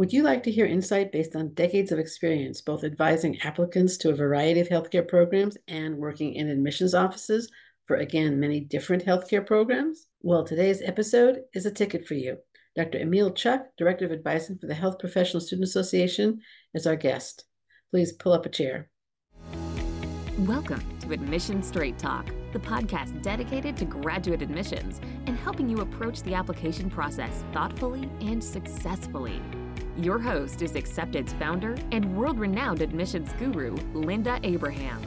Would you like to hear insight based on decades of experience, both advising applicants to a variety of healthcare programs and working in admissions offices for, again, many different healthcare programs? Well, today's episode is a ticket for you. Dr. Emil Chuck, Director of Advising for the Health Professional Student Association, is our guest. Please pull up a chair. Welcome to Admission Straight Talk, the podcast dedicated to graduate admissions and helping you approach the application process thoughtfully and successfully. Your host is Accepted's founder and world renowned admissions guru, Linda Abraham.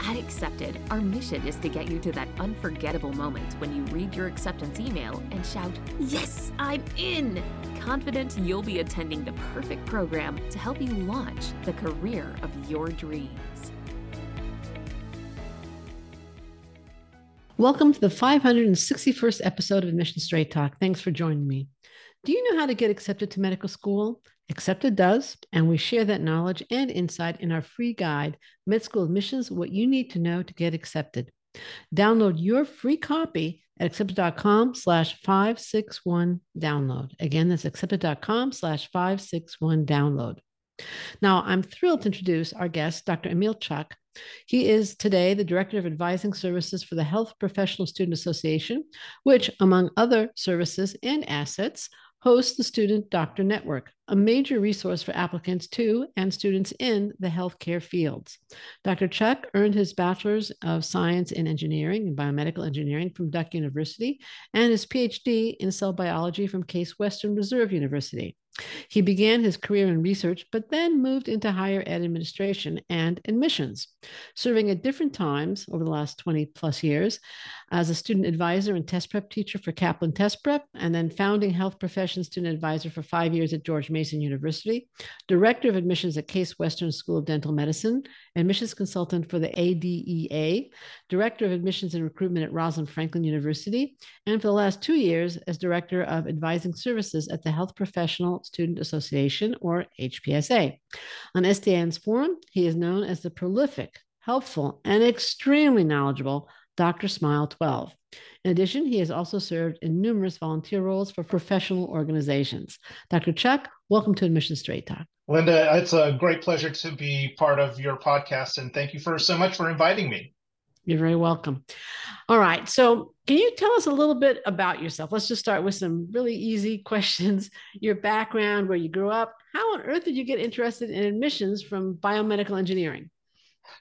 At Accepted, our mission is to get you to that unforgettable moment when you read your acceptance email and shout, Yes, I'm in! Confident you'll be attending the perfect program to help you launch the career of your dreams. Welcome to the 561st episode of Admission Straight Talk. Thanks for joining me. Do you know how to get accepted to medical school? Accepted does, and we share that knowledge and insight in our free guide, Med School Admissions What You Need to Know to Get Accepted. Download your free copy at accepted.com slash 561 download. Again, that's accepted.com slash 561 download. Now, I'm thrilled to introduce our guest, Dr. Emil Chuck. He is today the Director of Advising Services for the Health Professional Student Association, which, among other services and assets, hosts the Student Doctor Network, a major resource for applicants to and students in the healthcare fields. Dr. Chuck earned his Bachelor's of Science in Engineering and Biomedical Engineering from Duke University and his PhD in cell biology from Case Western Reserve University. He began his career in research, but then moved into higher ed administration and admissions, serving at different times over the last 20 plus years as a student advisor and test prep teacher for Kaplan Test Prep, and then founding health profession student advisor for five years at George Mason University, director of admissions at Case Western School of Dental Medicine, admissions consultant for the ADEA, director of admissions and recruitment at Rosalind Franklin University, and for the last two years as director of advising services at the Health Professional Student Association, or HPSA. On SDN's forum, he is known as the prolific, helpful, and extremely knowledgeable Dr. Smile 12. In addition, he has also served in numerous volunteer roles for professional organizations. Dr. Chuck, welcome to Admission Straight Talk. Linda, it's a great pleasure to be part of your podcast, and thank you for so much for inviting me. You're very welcome. All right. So, can you tell us a little bit about yourself? Let's just start with some really easy questions. Your background, where you grew up. How on earth did you get interested in admissions from biomedical engineering?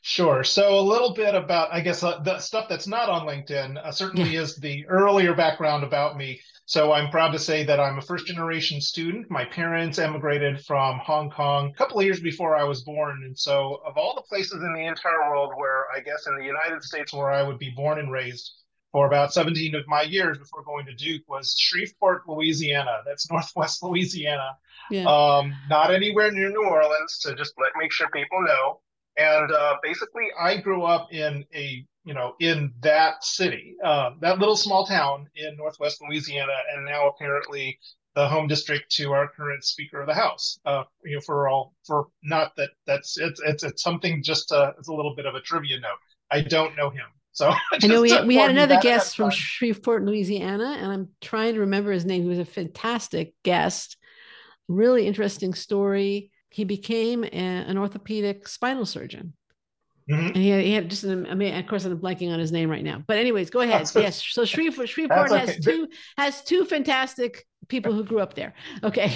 Sure. So, a little bit about, I guess, uh, the stuff that's not on LinkedIn uh, certainly yeah. is the earlier background about me. So, I'm proud to say that I'm a first generation student. My parents emigrated from Hong Kong a couple of years before I was born. And so, of all the places in the entire world where I guess in the United States where I would be born and raised, for about 17 of my years before going to Duke was Shreveport, Louisiana. That's Northwest Louisiana. Yeah. Um, not anywhere near New Orleans, to just let make sure people know. And uh, basically, I grew up in a you know in that city, uh, that little small town in Northwest Louisiana, and now apparently the home district to our current Speaker of the House. Uh, you know, for all for not that that's it's it's, it's something just uh, it's a little bit of a trivia note. I don't know him. So I know we had, we had another guest from Shreveport, Louisiana, and I'm trying to remember his name. He was a fantastic guest, really interesting story. He became a, an orthopedic spinal surgeon. Mm-hmm. And he had, he had just an, I mean, of course, I'm blanking on his name right now. But anyways, go ahead. yes. So Shreveport, Shreveport okay. has two has two fantastic people who grew up there. Okay.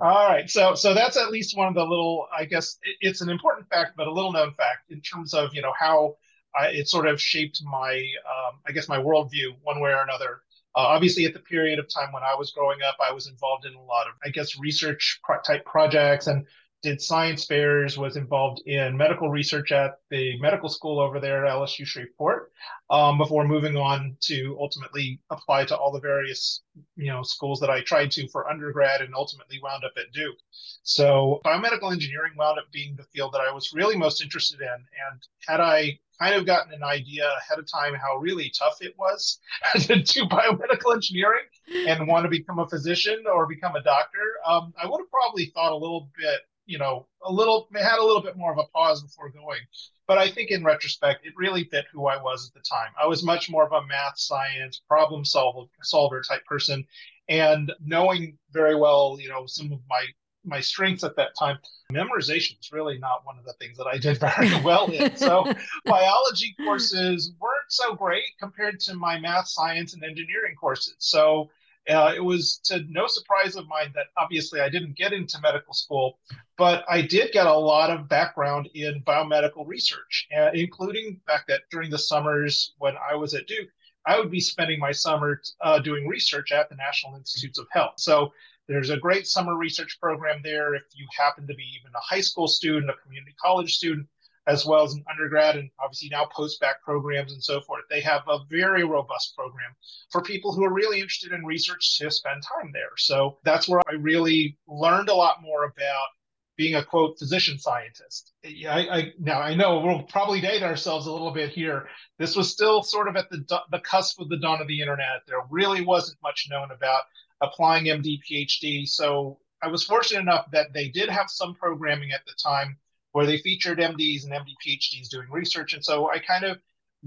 All right. So so that's at least one of the little, I guess it's an important fact, but a little known fact in terms of you know how I, it sort of shaped my, um, I guess, my worldview one way or another. Uh, obviously, at the period of time when I was growing up, I was involved in a lot of, I guess, research pro- type projects and did science fairs, was involved in medical research at the medical school over there, at LSU Shreveport, um, before moving on to ultimately apply to all the various, you know, schools that I tried to for undergrad and ultimately wound up at Duke. So biomedical engineering wound up being the field that I was really most interested in. And had I kind of gotten an idea ahead of time how really tough it was to do biomedical engineering and want to become a physician or become a doctor, um, I would have probably thought a little bit you know, a little had a little bit more of a pause before going. But I think in retrospect, it really fit who I was at the time. I was much more of a math, science, problem solver, solver type person, and knowing very well, you know, some of my my strengths at that time. Memorization is really not one of the things that I did very well in. So biology courses weren't so great compared to my math, science, and engineering courses. So uh, it was to no surprise of mine that obviously I didn't get into medical school, but I did get a lot of background in biomedical research, uh, including the fact that during the summers when I was at Duke, I would be spending my summer uh, doing research at the National Institutes of Health. So there's a great summer research program there if you happen to be even a high school student, a community college student, as well as an undergrad and obviously now post-bac programs and so forth. They have a very robust program for people who are really interested in research to spend time there. So that's where I really learned a lot more about being a quote physician scientist. I, I, now I know we'll probably date ourselves a little bit here. This was still sort of at the the cusp of the dawn of the internet. There really wasn't much known about applying MD PhD. So I was fortunate enough that they did have some programming at the time where they featured MDs and MD PhDs doing research. And so I kind of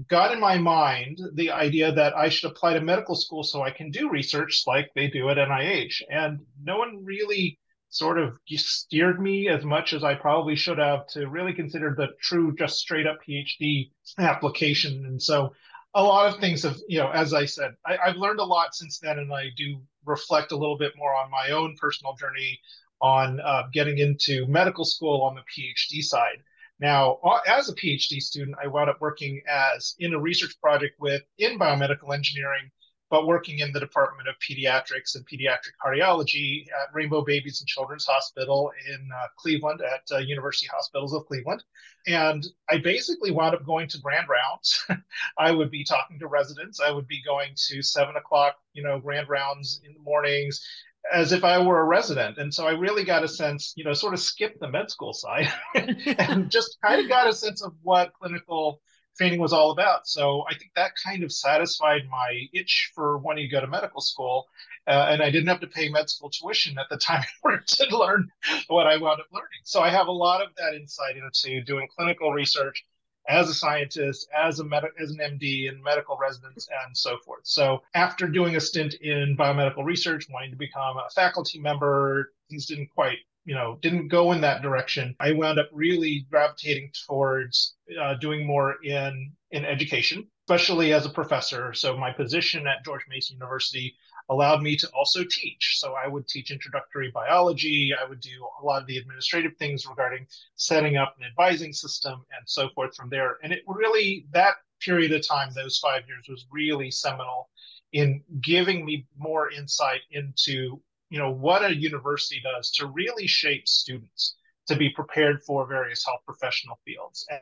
got in my mind the idea that I should apply to medical school so I can do research like they do at NIH. And no one really sort of steered me as much as I probably should have to really consider the true, just straight up PhD application. And so a lot of things have, you know, as I said, I, have learned a lot since then, and I do reflect a little bit more on my own personal journey on uh, getting into medical school on the PhD side. Now, as a PhD student, I wound up working as in a research project with in biomedical engineering but working in the Department of Pediatrics and Pediatric Cardiology at Rainbow Babies and Children's Hospital in uh, Cleveland at uh, University Hospitals of Cleveland. And I basically wound up going to grand rounds. I would be talking to residents. I would be going to seven o'clock, you know, grand rounds in the mornings as if I were a resident. And so I really got a sense, you know, sort of skip the med school side and just kind of got a sense of what clinical training was all about. So I think that kind of satisfied my itch for wanting to go to medical school. Uh, and I didn't have to pay med school tuition at the time in order to learn what I wound up learning. So I have a lot of that insight into doing clinical research as a scientist, as a med- as an MD in medical residence, and so forth. So after doing a stint in biomedical research, wanting to become a faculty member, things didn't quite you know didn't go in that direction i wound up really gravitating towards uh, doing more in in education especially as a professor so my position at george mason university allowed me to also teach. So i would teach introductory biology. I would do a lot of the administrative things regarding setting up an advising system and so forth from there. And it really that period of time those five years was really seminal in giving me more insight into you know what a university does to really shape students to be prepared for various health professional fields. And,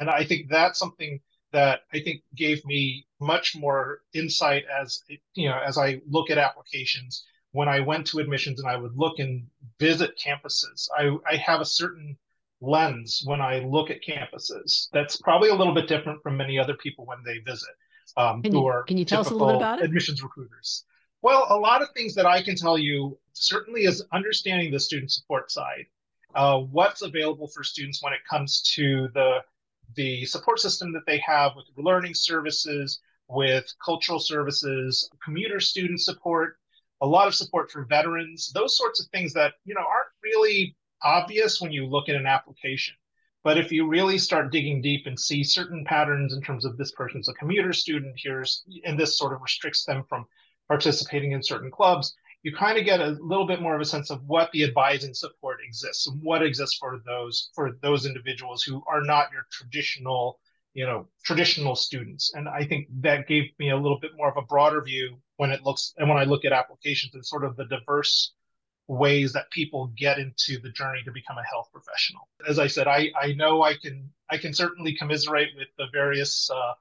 and i think that's something that i think gave me much more insight as you know as i look at applications when i went to admissions and i would look and visit campuses i, I have a certain lens when i look at campuses that's probably a little bit different from many other people when they visit um, can you, can you tell us a little bit about it admissions recruiters well, a lot of things that I can tell you certainly is understanding the student support side. Uh, what's available for students when it comes to the the support system that they have with learning services, with cultural services, commuter student support, a lot of support for veterans, those sorts of things that you know aren't really obvious when you look at an application. But if you really start digging deep and see certain patterns in terms of this person's a commuter student, here's and this sort of restricts them from participating in certain clubs, you kind of get a little bit more of a sense of what the advising support exists and what exists for those for those individuals who are not your traditional you know traditional students. And i think that gave me a little bit more of a broader view when it looks and when i look at applications and sort of the diverse ways that people get into the journey to become a health professional. As i said i i know i can i can certainly commiserate with the various uh,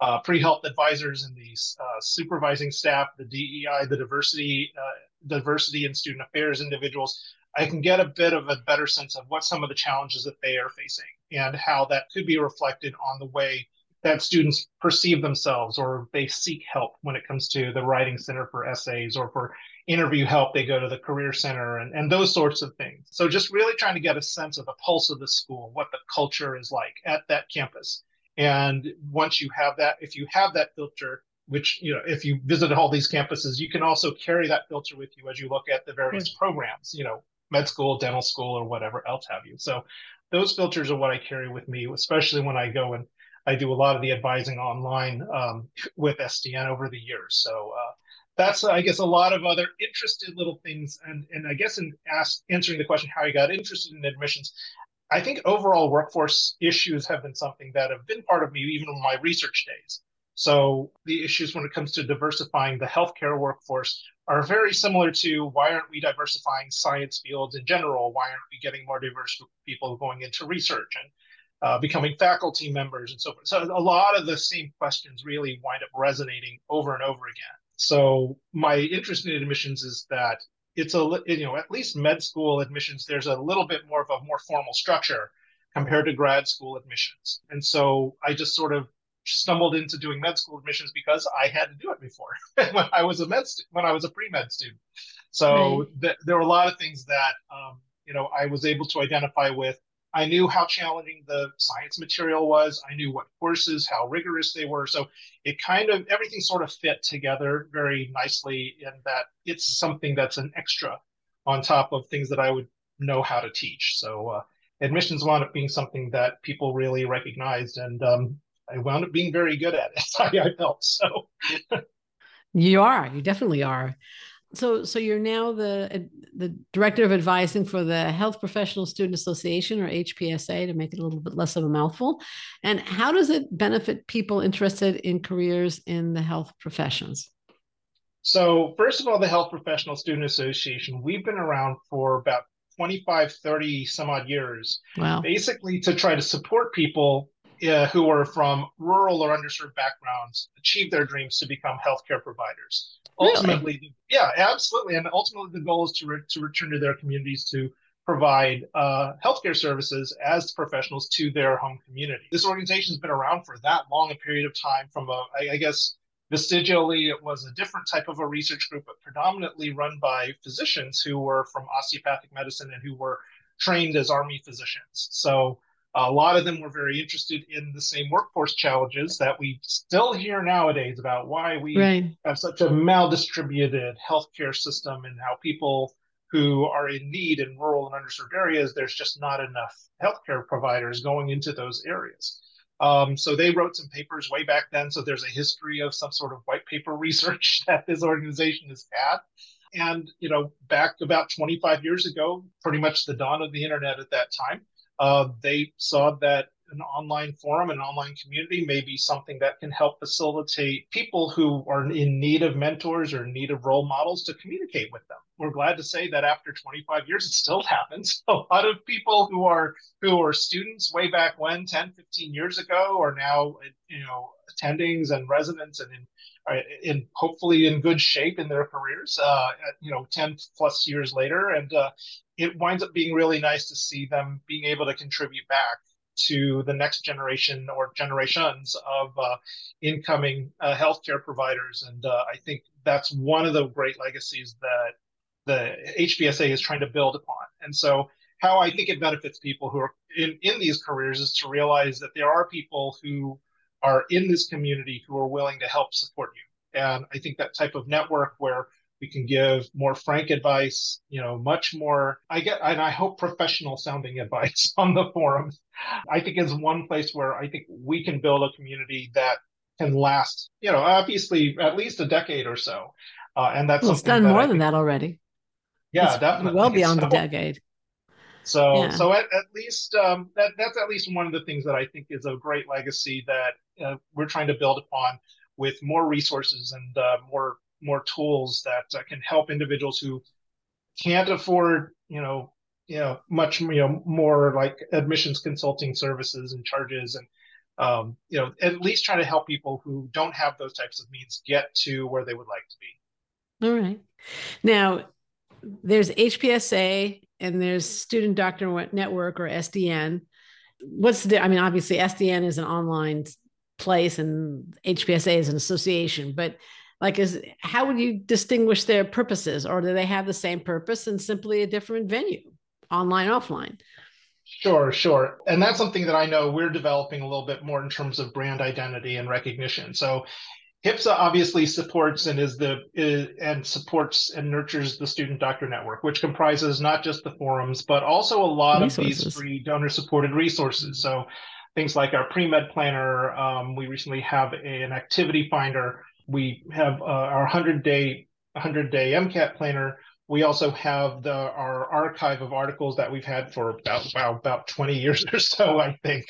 uh, pre-health advisors and the uh, supervising staff, the DEI, the diversity, uh, diversity and student affairs individuals, I can get a bit of a better sense of what some of the challenges that they are facing and how that could be reflected on the way that students perceive themselves or they seek help when it comes to the writing center for essays or for interview help they go to the career center and, and those sorts of things. So just really trying to get a sense of the pulse of the school what the culture is like at that campus and once you have that, if you have that filter, which, you know, if you visit all these campuses, you can also carry that filter with you as you look at the various programs, you know, med school, dental school, or whatever else have you. So those filters are what I carry with me, especially when I go and I do a lot of the advising online um, with SDN over the years. So uh, that's, I guess, a lot of other interested little things. And, and I guess in ask, answering the question how I got interested in admissions, I think overall workforce issues have been something that have been part of me even in my research days. So the issues when it comes to diversifying the healthcare workforce are very similar to why aren't we diversifying science fields in general? Why aren't we getting more diverse people going into research and uh, becoming faculty members and so forth? So a lot of the same questions really wind up resonating over and over again. So my interest in admissions is that it's a you know at least med school admissions there's a little bit more of a more formal structure compared to grad school admissions and so i just sort of stumbled into doing med school admissions because I had to do it before when I was a med stu- when I was a pre med student. So right. th- there were a lot of things that um, you know I was able to identify with. I knew how challenging the science material was. I knew what courses, how rigorous they were. So it kind of everything sort of fit together very nicely in that it's something that's an extra on top of things that I would know how to teach. So uh, admissions wound up being something that people really recognized, and um, I wound up being very good at it. I felt so. you are. You definitely are. So, so you're now the the director of advising for the Health Professional Student Association, or HPSA, to make it a little bit less of a mouthful. And how does it benefit people interested in careers in the health professions? So, first of all, the Health Professional Student Association, we've been around for about 25, 30 some odd years. Wow. Basically, to try to support people uh, who are from rural or underserved backgrounds achieve their dreams to become healthcare providers. Really? Ultimately, yeah, absolutely. And ultimately, the goal is to, re- to return to their communities to provide uh, healthcare services as professionals to their home community. This organization has been around for that long a period of time. From a, I, I guess, vestigially, it was a different type of a research group, but predominantly run by physicians who were from osteopathic medicine and who were trained as army physicians. So a lot of them were very interested in the same workforce challenges that we still hear nowadays about why we right. have such a maldistributed healthcare system and how people who are in need in rural and underserved areas, there's just not enough healthcare providers going into those areas. Um, so they wrote some papers way back then. So there's a history of some sort of white paper research that this organization has had. And, you know, back about 25 years ago, pretty much the dawn of the internet at that time, uh, they saw that an online forum, an online community may be something that can help facilitate people who are in need of mentors or need of role models to communicate with them. We're glad to say that after 25 years, it still happens. A lot of people who are who are students way back when, 10, 15 years ago, are now you know attendings and residents and in in hopefully in good shape in their careers, uh, you know, 10 plus years later. And uh, it winds up being really nice to see them being able to contribute back to the next generation or generations of uh, incoming uh, healthcare providers. And uh, I think that's one of the great legacies that the HPSA is trying to build upon. And so, how I think it benefits people who are in, in these careers is to realize that there are people who are in this community who are willing to help support you. And I think that type of network where we can give more frank advice, you know, much more, I get, and I hope professional sounding advice on the forums. I think is one place where I think we can build a community that can last, you know, obviously at least a decade or so. Uh, and that's well, it's done more than that already. Yeah, it's definitely. Well beyond so, a decade. So, yeah. so at, at least um, that that's at least one of the things that I think is a great legacy that uh, we're trying to build upon with more resources and uh, more more tools that uh, can help individuals who can't afford, you know, you know, much you know more like admissions consulting services and charges and um, you know at least try to help people who don't have those types of means get to where they would like to be. All right. Now, there's HPSA and there's Student Doctor Network or SDN. What's the? I mean, obviously SDN is an online place and HPSA is an association, but like is how would you distinguish their purposes or do they have the same purpose and simply a different venue online offline sure sure and that's something that i know we're developing a little bit more in terms of brand identity and recognition so HIPSA obviously supports and is the is, and supports and nurtures the Student Doctor Network, which comprises not just the forums but also a lot resources. of these free donor supported resources. So things like our pre med planner. Um, we recently have a, an activity finder. We have uh, our 100 day 100 day MCAT planner we also have the our archive of articles that we've had for about wow, about 20 years or so, I think.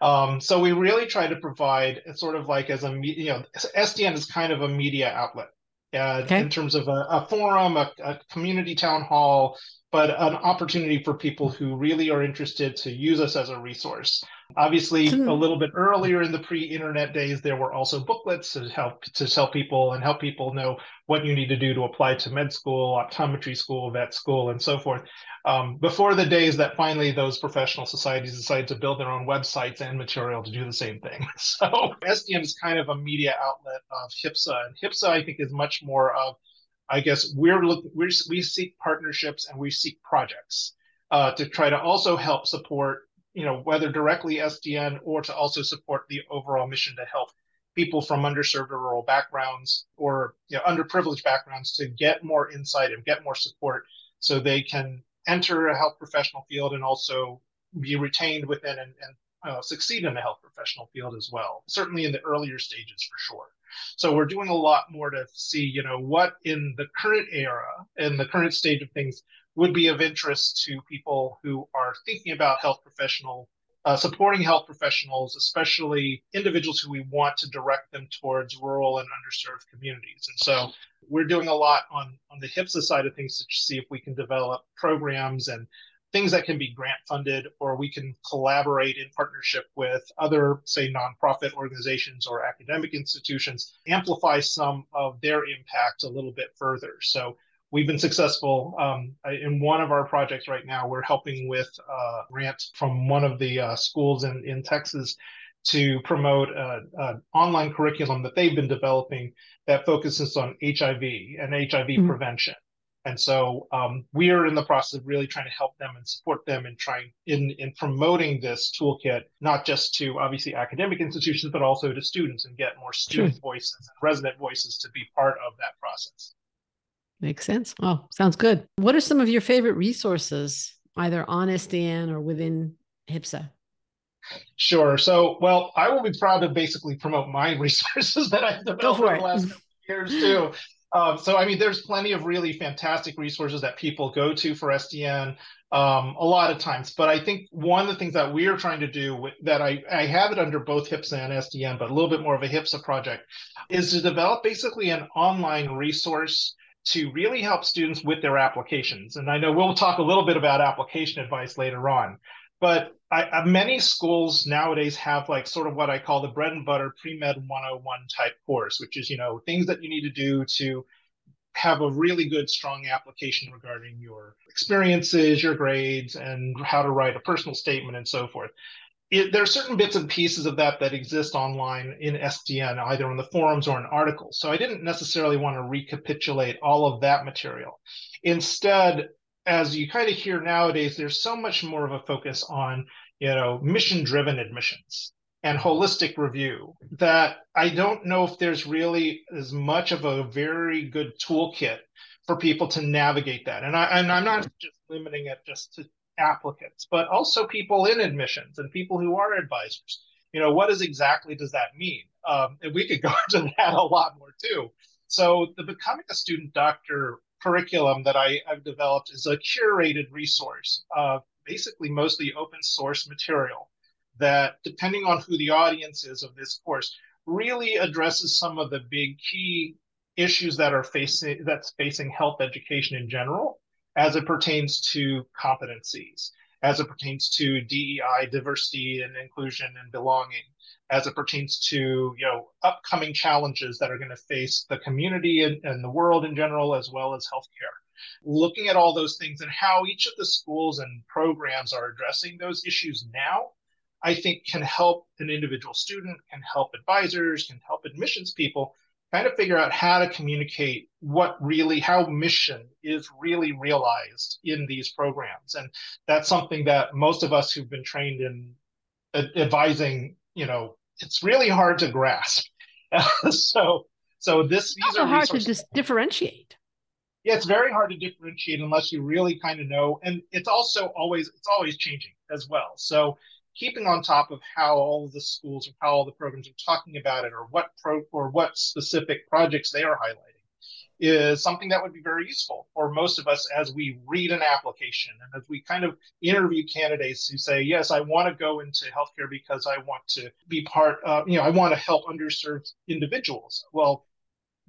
Um, so we really try to provide sort of like as a you know SDN is kind of a media outlet uh, okay. in terms of a, a forum, a, a, community town hall, but an opportunity for people who really are interested to use us as a resource. Obviously, a little bit earlier in the pre-internet days, there were also booklets to help to tell people and help people know what you need to do to apply to med school, optometry school, vet school, and so forth. Um, before the days that finally those professional societies decided to build their own websites and material to do the same thing. So SDN is kind of a media outlet of HIPSA, and HIPSA I think is much more of I guess we're looking we're, we seek partnerships and we seek projects uh, to try to also help support you know, whether directly SDN or to also support the overall mission to help people from underserved or rural backgrounds or you know, underprivileged backgrounds to get more insight and get more support so they can enter a health professional field and also be retained within and, and uh, succeed in the health professional field as well, certainly in the earlier stages for sure. So we're doing a lot more to see, you know, what in the current era, in the current stage of things, would be of interest to people who are thinking about health professional uh, supporting health professionals, especially individuals who we want to direct them towards rural and underserved communities. And so we're doing a lot on, on the HIPSA side of things to see if we can develop programs and things that can be grant funded, or we can collaborate in partnership with other, say, nonprofit organizations or academic institutions, amplify some of their impact a little bit further. So we've been successful um, in one of our projects right now. We're helping with a uh, grant from one of the uh, schools in, in Texas to promote an online curriculum that they've been developing that focuses on HIV and HIV mm-hmm. prevention. And so um, we are in the process of really trying to help them and support them in trying in in promoting this toolkit, not just to obviously academic institutions, but also to students and get more student sure. voices and resident voices to be part of that process. Makes sense. Oh, sounds good. What are some of your favorite resources, either on SDN or within HIPSA? Sure. So, well, I will be proud to basically promote my resources that I've developed over the last years too. Um, so, I mean, there's plenty of really fantastic resources that people go to for SDN um, a lot of times. But I think one of the things that we're trying to do with, that I, I have it under both HPSA and SDN, but a little bit more of a HIPSA project, is to develop basically an online resource to really help students with their applications. And I know we'll talk a little bit about application advice later on, but I, many schools nowadays have like sort of what I call the bread and butter pre-med 101 type course, which is, you know, things that you need to do to have a really good, strong application regarding your experiences, your grades, and how to write a personal statement and so forth it, there are certain bits and pieces of that that exist online in SDN, either in the forums or in articles. So I didn't necessarily want to recapitulate all of that material. Instead, as you kind of hear nowadays, there's so much more of a focus on, you know, mission-driven admissions and holistic review that I don't know if there's really as much of a very good toolkit for people to navigate that. And I and I'm not just limiting it just to applicants, but also people in admissions and people who are advisors. You know, what is exactly does that mean? Um, and we could go into that a lot more too. So the Becoming a Student Doctor curriculum that I, have developed is a curated resource, uh, basically mostly open source material that, depending on who the audience is of this course, really addresses some of the big key issues that are facing that's facing health education in general as it pertains to competencies, as it pertains to DEI, diversity and inclusion and belonging, as it pertains to you know upcoming challenges that are going to face the community and, and the world in general, as well as healthcare. Looking at all those things and how each of the schools and programs are addressing those issues now, I think can help an individual student, can help advisors, can help admissions people kind of figure out how to communicate what really how mission is really realized in these programs and that's something that most of us who've been trained in advising you know it's really hard to grasp so so this these are hard to dis- differentiate. Yeah, it's very hard to differentiate unless you really kind of know, and it's also always it's always changing as well. So keeping on top of how all the schools or how all the programs are talking about it, or what pro or what specific projects they are highlighting is something that would be very useful for most of us as we read an application and as we kind of interview candidates who say, yes, I want to go into healthcare because I want to be part of, you know, I want to help underserved individuals. Well,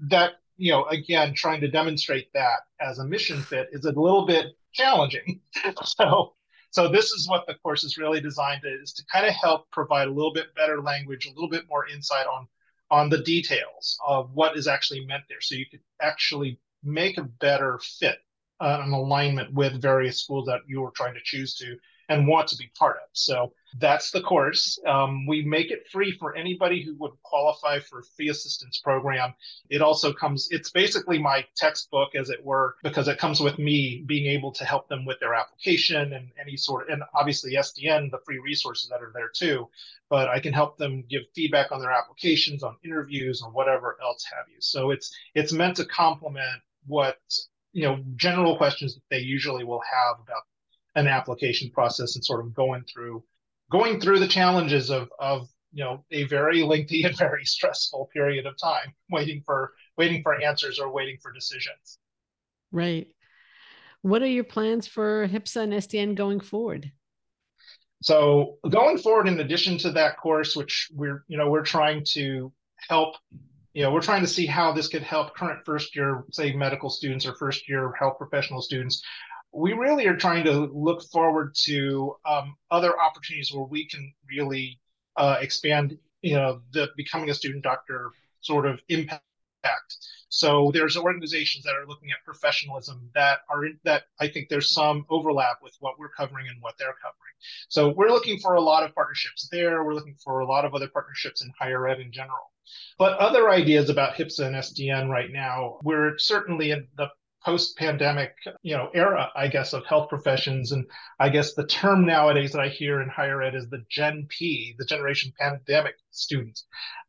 that, you know, again, trying to demonstrate that as a mission fit is a little bit challenging. so, so this is what the course is really designed to, is to kind of help provide a little bit better language, a little bit more insight on on the details of what is actually meant there. So you could actually make a better fit, uh, an alignment with various schools that you were trying to choose to and want to be part of. So that's the course. Um, we make it free for anybody who would qualify for fee assistance program. It also comes, it's basically my textbook, as it were, because it comes with me being able to help them with their application and any sort of, and obviously SDN, the free resources that are there too. But I can help them give feedback on their applications, on interviews, or whatever else have you. So it's it's meant to complement what you know general questions that they usually will have about an application process and sort of going through going through the challenges of of you know a very lengthy and very stressful period of time waiting for waiting for answers or waiting for decisions. Right. What are your plans for hipsa and sdn going forward? So going forward in addition to that course which we're you know we're trying to help you know we're trying to see how this could help current first year say medical students or first year health professional students we really are trying to look forward to um, other opportunities where we can really uh, expand, you know, the becoming a student doctor sort of impact. So there's organizations that are looking at professionalism that are in, that I think there's some overlap with what we're covering and what they're covering. So we're looking for a lot of partnerships there. We're looking for a lot of other partnerships in higher ed in general. But other ideas about HIPSA and SDN right now, we're certainly in the post-pandemic you know era i guess of health professions. And i guess the term nowadays that i hear in higher ed is the gen p the generation pandemic student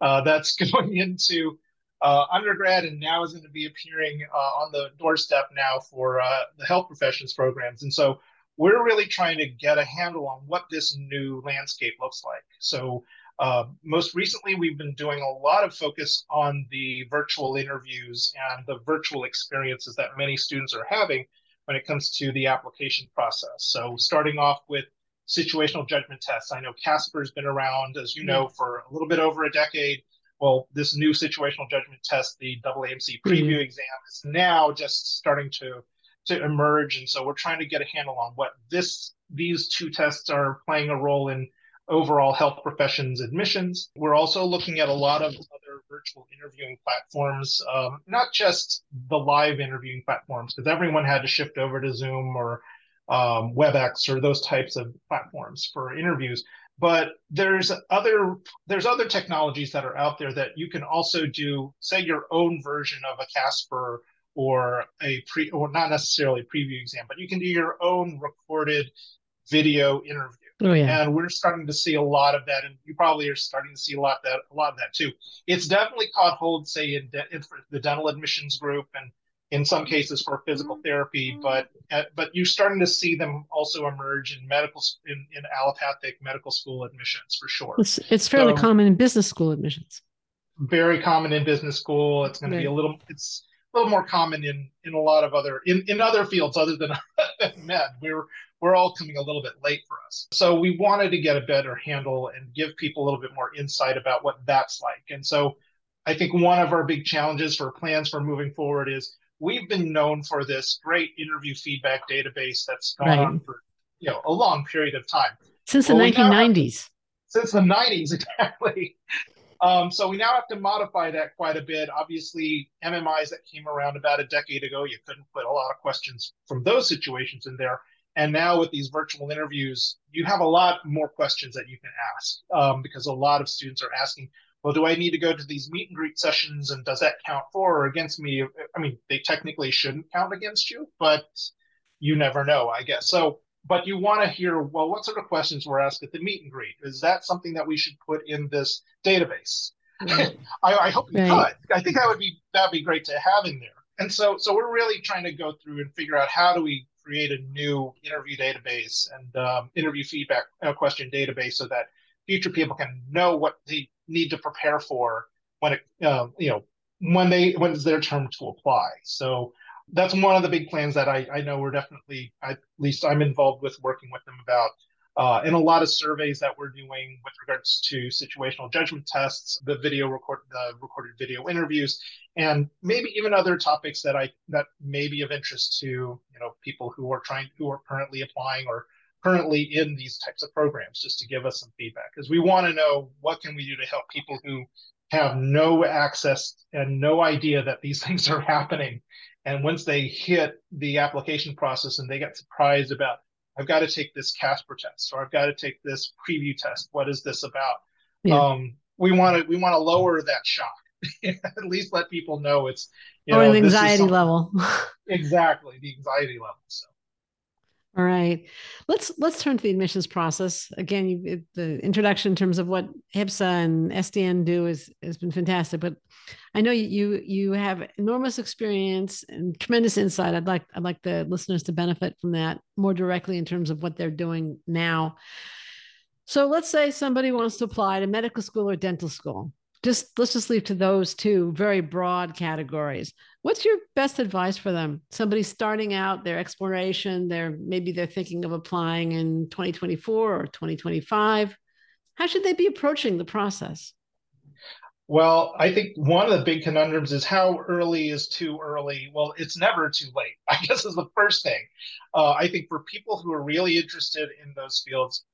uh, that's going into uh, undergrad and now is going to be appearing uh, on the doorstep now for uh, the health professions programs. And so we're really trying to get a handle on what this new landscape looks like. So uh, most recently, we've been doing a lot of focus on the virtual interviews and the virtual experiences that many students are having when it comes to the application process. So, starting off with situational judgment tests. I know Casper's been around, as you know, for a little bit over a decade. Well, this new situational judgment test, the AAMC preview mm-hmm. exam, is now just starting to to emerge, and so we're trying to get a handle on what this these two tests are playing a role in overall health professions admissions. We're also looking at a lot of other virtual interviewing platforms, um, not just the live interviewing platforms, because everyone had to shift over to Zoom or um, WebEx or those types of platforms for interviews. But there's other there's other technologies that are out there that you can also do, say, your own version of a Casper or a pre or not necessarily preview exam, but you can do your own recorded video interview Oh, yeah. And we're starting to see a lot of that, and you probably are starting to see a lot of that, a lot of that too. It's definitely caught hold, say, in, de- in the dental admissions group, and in some cases for physical therapy. But uh, but you're starting to see them also emerge in medical in, in allopathic medical school admissions for sure. It's, it's fairly so, common in business school admissions. Very common in business school. It's going to be a little. It's a little more common in in a lot of other in in other fields other than med. We're we're all coming a little bit late for us. So we wanted to get a better handle and give people a little bit more insight about what that's like. And so I think one of our big challenges for plans for moving forward is we've been known for this great interview feedback database that's gone right. on for you know a long period of time since the well, 1990s. since the 90s, exactly. Um, so we now have to modify that quite a bit. Obviously, MMIs that came around about a decade ago, you couldn't put a lot of questions from those situations in there. And now with these virtual interviews, you have a lot more questions that you can ask um, because a lot of students are asking, well, do I need to go to these meet and greet sessions and does that count for or against me? I mean, they technically shouldn't count against you, but you never know, I guess. So, but you want to hear, well, what sort of questions were asked at the meet and greet? Is that something that we should put in this database? I, I, hope you right. could. I think that would be that'd be great to have in there. And so so we're really trying to go through and figure out how do we create a new interview database and um, interview feedback uh, question database so that future people can know what they need to prepare for when it uh, you know when they when it's their term to apply. So that's one of the big plans that I, I know we're definitely at least I'm involved with working with them about. Uh, and a lot of surveys that we're doing with regards to situational judgment tests, the video record, the recorded video interviews, and maybe even other topics that I that may be of interest to you know people who are trying who are currently applying or currently in these types of programs, just to give us some feedback because we want to know what can we do to help people who have no access and no idea that these things are happening and once they hit the application process and they get surprised about, I've got to take this Casper test or I've got to take this preview test. What is this about? Yeah. Um, we want to we want to lower that shock. At least let people know it's you or know, the anxiety level. exactly the anxiety level. So all right, let's let's turn to the admissions process again. You, the introduction in terms of what HPSA and SDN do is has been fantastic, but I know you you have enormous experience and tremendous insight. I'd like I'd like the listeners to benefit from that more directly in terms of what they're doing now. So let's say somebody wants to apply to medical school or dental school just let's just leave to those two very broad categories what's your best advice for them? Somebody starting out their exploration they're maybe they're thinking of applying in 2024 or 2025 how should they be approaching the process? Well i think one of the big conundrums is how early is too early? Well it's never too late i guess is the first thing. Uh, i think for people who are really interested in those fields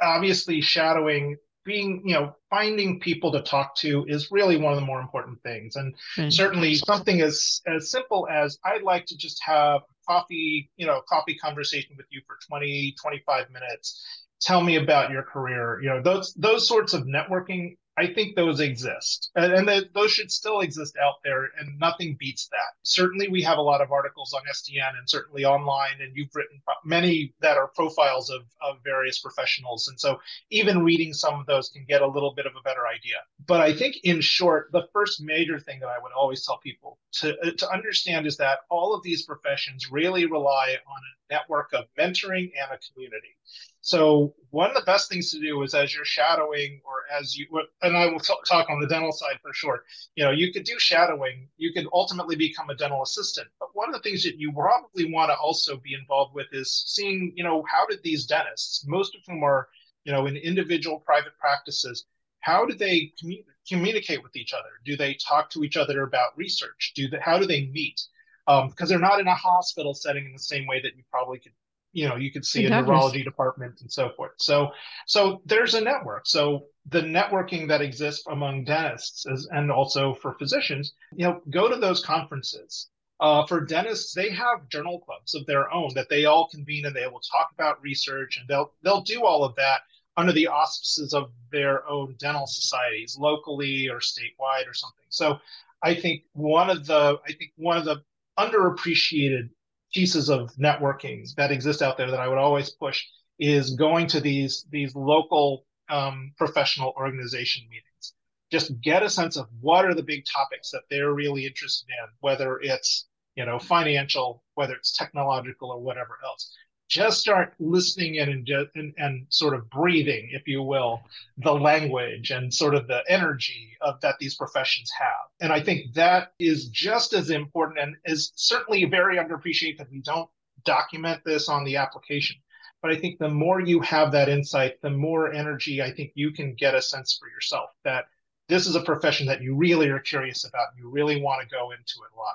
obviously shadowing being you know finding people to talk to is really one of the more important things. And mm-hmm. certainly something as as simple as i'd like to just have coffee you know coffee conversation with you for 20 25 minutes. Tell me about your career. You know those those sorts of networking I think those exist, and, and the, those should still exist out there, and nothing beats that. Certainly, we have a lot of articles on SDN, and certainly online, and you've written many that are profiles of, of various professionals, and so even reading some of those can get a little bit of a better idea. But I think, in short, the first major thing that I would always tell people to to understand is that all of these professions really rely on a network of mentoring and a community. So one of the best things to do is as you're shadowing or as you, and I will t- talk on the dental side for sure, you know, you could do shadowing, you could ultimately become a dental assistant. But one of the things that you probably want to also be involved with is seeing, you know, how did these dentists, most of whom are, you know, in individual private practices, how do they commu- communicate with each other? Do they talk to each other about research? Do they, how do they meet? Because um, they're not in a hospital setting in the same way that you probably could you know you could see a neurology department and so forth. So so there's a network. So the networking that exists among dentists is, and also for physicians you know go to those conferences. Uh, for dentists they have journal clubs of their own that they all convene and they will talk about research and they'll they'll do all of that under the auspices of their own dental societies locally or statewide or something. So i think one of the i think one of the underappreciated pieces of networking that exist out there that I would always push is going to these these local um, professional organization meetings. Just get a sense of what are the big topics that they're really interested in, whether it's you know financial, whether it's technological, or whatever else just start listening in and, and, and sort of breathing, if you will, the language and sort of the energy of that these professions have. And I think that is just as important and is certainly very underappreciated that we don't document this on the application. But I think the more you have that insight, the more energy I think you can get a sense for yourself that this is a profession that you really are curious about. You really want to go into it a lot.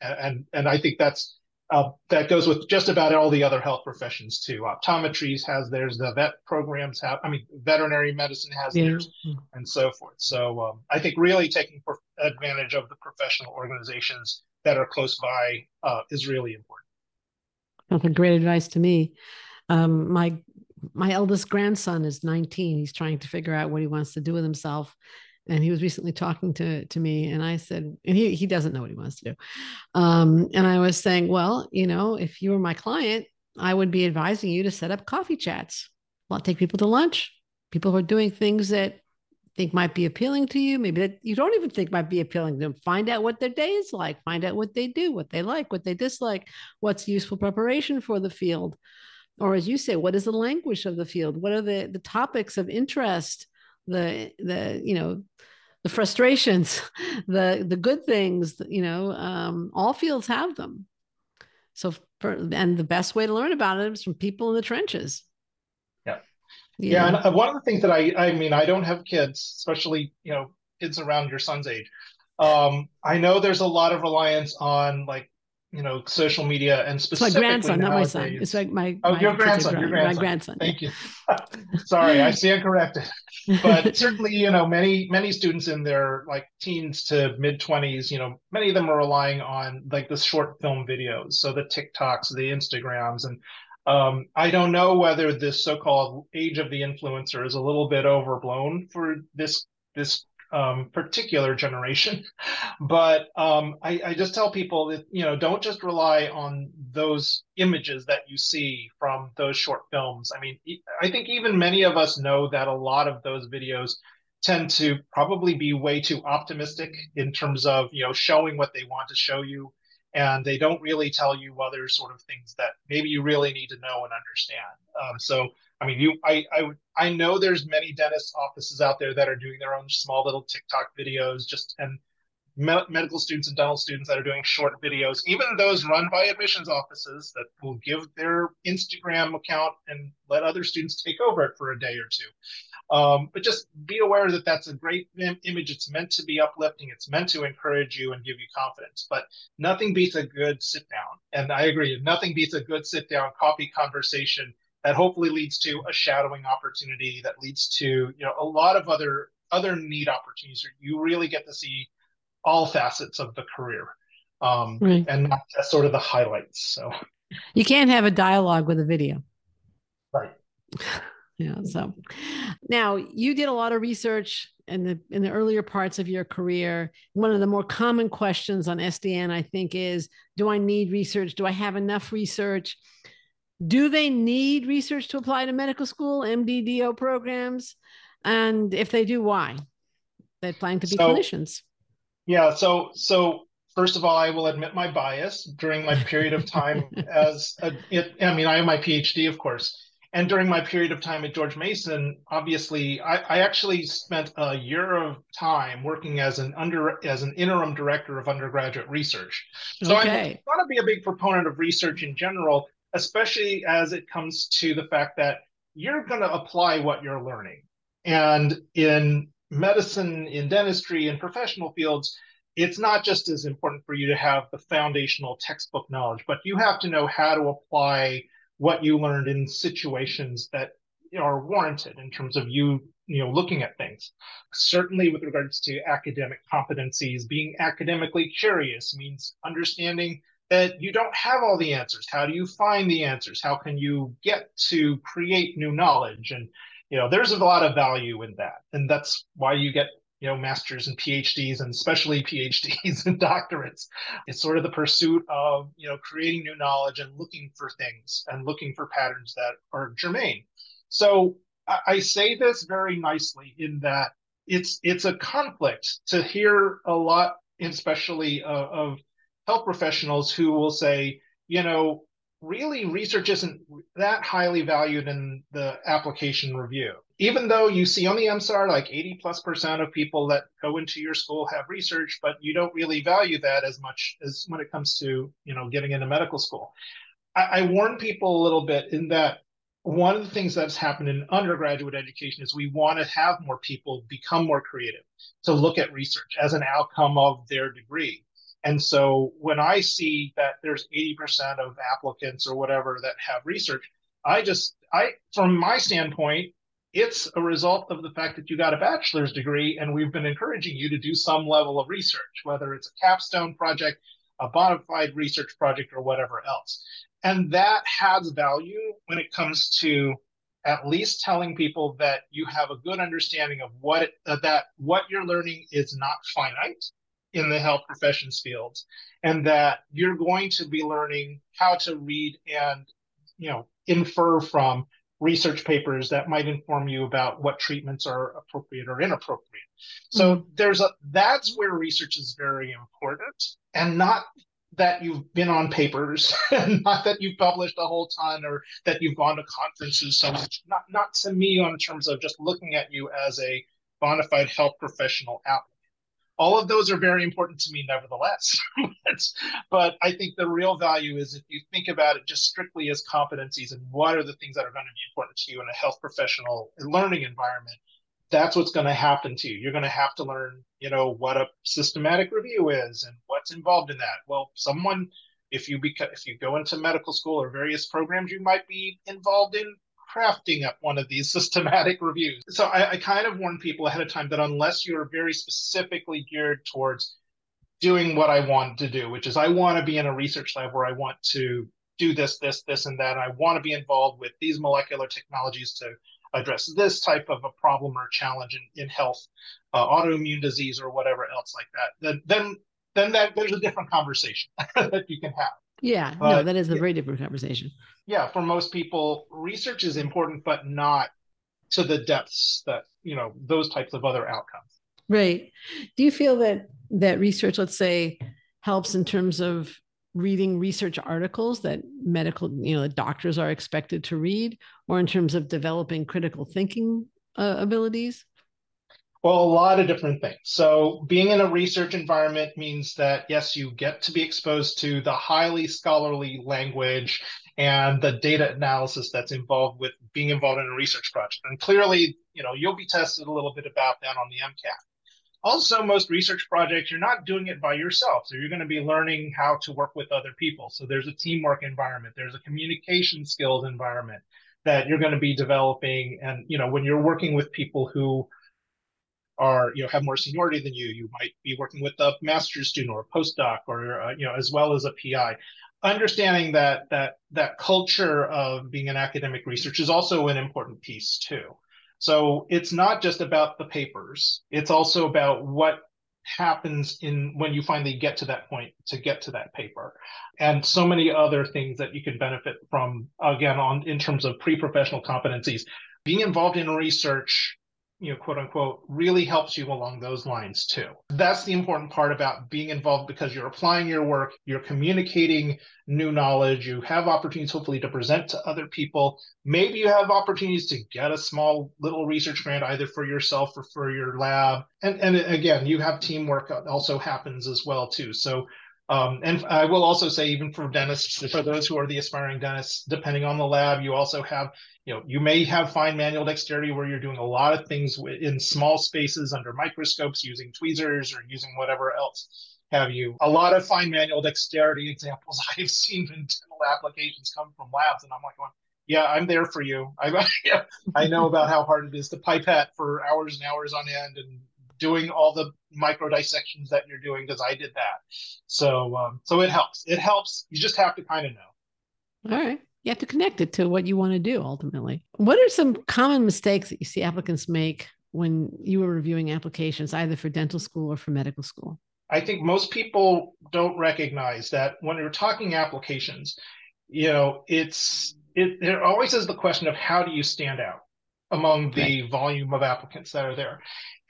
And, and, and I think that's uh, that goes with just about all the other health professions too. Optometries has theirs, the vet programs have, I mean, veterinary medicine has yeah. theirs, and so forth. So um, I think really taking advantage of the professional organizations that are close by uh, is really important. That's great advice to me. Um, my my eldest grandson is 19. He's trying to figure out what he wants to do with himself and he was recently talking to to me and i said and he, he doesn't know what he wants to do um, and i was saying well you know if you were my client i would be advising you to set up coffee chats well take people to lunch people who are doing things that think might be appealing to you, maybe that you don't even think might be appealing to them. Find out what their day is like, find out what they do, what they like, what they dislike, what's useful preparation for the field. Or as you say, what is the language of the field? What are the, the topics of interest? The the you know the frustrations, the the good things, you know, um, all fields have them. So for, and the best way to learn about it is from people in the trenches. Yeah. Yeah. And uh, one of the things that I, I mean, I don't have kids, especially, you know, kids around your son's age. Um, I know there's a lot of reliance on like you know social media and specifically it's my grandson not my son it's like my oh my your grandson your grandson my grandson thank you sorry i see stand corrected but certainly you know many many students in their like teens to mid 20s you know many of them are relying on like the short film videos so the tiktoks the instagrams and um, I don't know whether this so-called age of the influencer is a little bit overblown for this this um, particular generation. But um, I, I, just tell people that you know don't just rely on those images that you see from those short films. I mean, I think even many of us know that a lot of those videos tend to probably be way too optimistic in terms of you know showing what they want to show you and they don't really tell you other sort of things that maybe you really need to know and understand. Um, so, I mean, you, I, I, I know there's many dentist offices out there that are doing their own small little TikTok videos, just and me- medical students and dental students that are doing short videos, even those run by admissions offices that will give their Instagram account and let other students take over it for a day or two. Um, but just be aware that that's a great Im- image. It's meant to be uplifting. It's meant to encourage you and give you confidence. But nothing beats a good sit down. And I agree. Nothing beats a good sit down coffee conversation that hopefully leads to a shadowing opportunity that leads to you know a lot of other other neat opportunities. You really get to see all facets of the career um, right. and not just sort of the highlights. So you can't have a dialogue with a video. Right. yeah so now you did a lot of research in the in the earlier parts of your career one of the more common questions on sdn i think is do i need research do i have enough research do they need research to apply to medical school mddo programs and if they do why they're planning to be so, clinicians yeah so so first of all, I will admit my bias during my period of time as a, it, I mean, I have my PhD, of course, and during my period of time at George Mason, obviously, I, I, actually spent a year of time working as an under as an interim director of undergraduate research. So okay. I want to be a big proponent of research in general, especially as it comes to the fact that you're going to apply what you're learning. And in medicine, in dentistry, in professional fields, it's not just as important for you to have the foundational textbook knowledge, but you have to know how to apply what you learned in situations that are warranted in terms of you you know looking at things certainly with regards to academic competencies being academically curious means understanding that you don't have all the answers. How do you find the answers? How can you get to create new knowledge? And you know there's a lot of value in that. And that's why you get you know masters and phds and especially phds and doctorates. It's sort of the pursuit of you know creating new knowledge and looking for things and looking for patterns that are germane. So i, say this very nicely in that it's it's a conflict to hear a lot especially uh, of health professionals who will say you know really research isn't that highly valued in the application review. Even though you see on the MSAR like 80 plus percent of people that go into your school have research, but you don't really value that as much as when it comes to you know getting into medical school. I, I warn people a little bit in that one of the things that's happened in undergraduate education is we want to have more people become more creative to look at research as an outcome of their degree and so when I see that there's 80% of applicants or whatever that have research, I just, I, from my standpoint, it's a result of the fact that you got a bachelor's degree and we've been encouraging you to do some level of research, whether it's a capstone project, a fide research project, or whatever else. And that has value when it comes to at least telling people that you have a good understanding of what it, that what you're learning is not finite in the health professions fields and that you're going to be learning how to read and you know infer from research papers that might inform you about what treatments are appropriate or inappropriate. So mm-hmm. there's a that's where research is very important and not that you've been on papers and not that you've published a whole ton or that you've gone to conferences so much not not to me on terms of just looking at you as a bona fide health professional applicant all of those are very important to me nevertheless. But i think the real value is if you think about it just strictly as competencies and what are the things that are going to be important to you in a health professional learning environment that's what's going to happen to you. You're going to have to learn you know what a systematic review is and what's involved in that. Well someone if you beca- if you go into medical school or various programs you might be involved in crafting up one of these systematic reviews. So I, I kind of warn people ahead of time that unless you're very specifically geared towards doing what I want to do, which is I want to be in a research lab where I want to do this, this, this, and that. I want to be involved with these molecular technologies to address this type of a problem or challenge in, in health, uh, autoimmune disease, or whatever else like that. Then, then, then that there's a different conversation that you can have. Yeah, but, no, that is a very different conversation. Yeah, for most people, research is important, but not to the depths that you know those types of other outcomes. Right. Do you feel that that research, let's say, helps in terms of reading research articles that medical, you know, doctors are expected to read, or in terms of developing critical thinking uh, abilities? Well, a lot of different things. So, being in a research environment means that, yes, you get to be exposed to the highly scholarly language and the data analysis that's involved with being involved in a research project. And clearly, you know, you'll be tested a little bit about that on the MCAT. Also, most research projects, you're not doing it by yourself. So, you're going to be learning how to work with other people. So, there's a teamwork environment, there's a communication skills environment that you're going to be developing. And, you know, when you're working with people who are you know have more seniority than you you might be working with a master's student or a postdoc or uh, you know as well as a pi understanding that that that culture of being an academic research is also an important piece too. So it's not just about the papers it's also about what happens in when you finally get to that point to get to that paper. And so many other things that you can benefit from again on in terms of pre-professional competencies. Being involved in research you know, quote unquote, really helps you along those lines too. That's the important part about being involved because you're applying your work, you're communicating new knowledge, you have opportunities hopefully to present to other people. Maybe you have opportunities to get a small little research grant either for yourself or for your lab. And and again, you have teamwork also happens as well too. So um, and I will also say, even for dentists, for those who are the aspiring dentists, depending on the lab, you also have, you know, you may have fine manual dexterity where you're doing a lot of things in small spaces under microscopes using tweezers or using whatever else have you. A lot of fine manual dexterity examples I've seen in dental applications come from labs, and I'm like, going, yeah, I'm there for you. I, I know about how hard it is to pipette for hours and hours on end and doing all the micro dissections that you're doing because I did that. So um, so it helps. It helps. You just have to kind of know. All right. You have to connect it to what you want to do ultimately. What are some common mistakes that you see applicants make when you were reviewing applications, either for dental school or for medical school? I think most people don't recognize that when you're talking applications, you know, it's it there always is the question of how do you stand out among the volume of applicants that are there.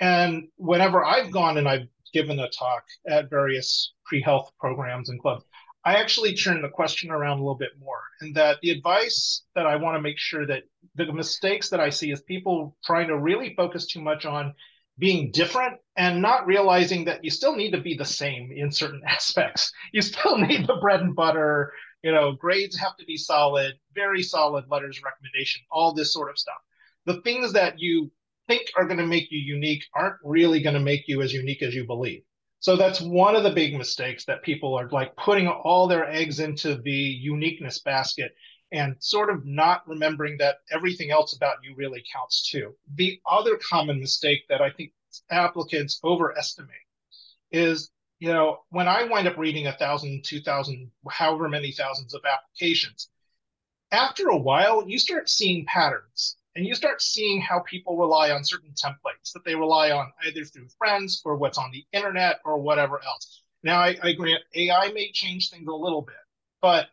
And whenever I've gone and I've given a talk at various pre-health programs and clubs, I actually turn the question around a little bit more. And that the advice that I want to make sure that the mistakes that I see is people trying to really focus too much on being different and not realizing that you still need to be the same in certain aspects. You still need the bread and butter, you know, grades have to be solid, very solid letters recommendation, all this sort of stuff. The things that you think are going to make you unique aren't really going to make you as unique as you believe. So that's one of the big mistakes that people are like putting all their eggs into the uniqueness basket and sort of not remembering that everything else about you really counts too. The other common mistake that I think applicants overestimate is, you know, when I wind up reading a thousand, two thousand, however many thousands of applications, after a while, you start seeing patterns and you start seeing how people rely on certain templates that they rely on either through friends or what's on the internet or whatever else. Now, I, I grant AI may change things a little bit, but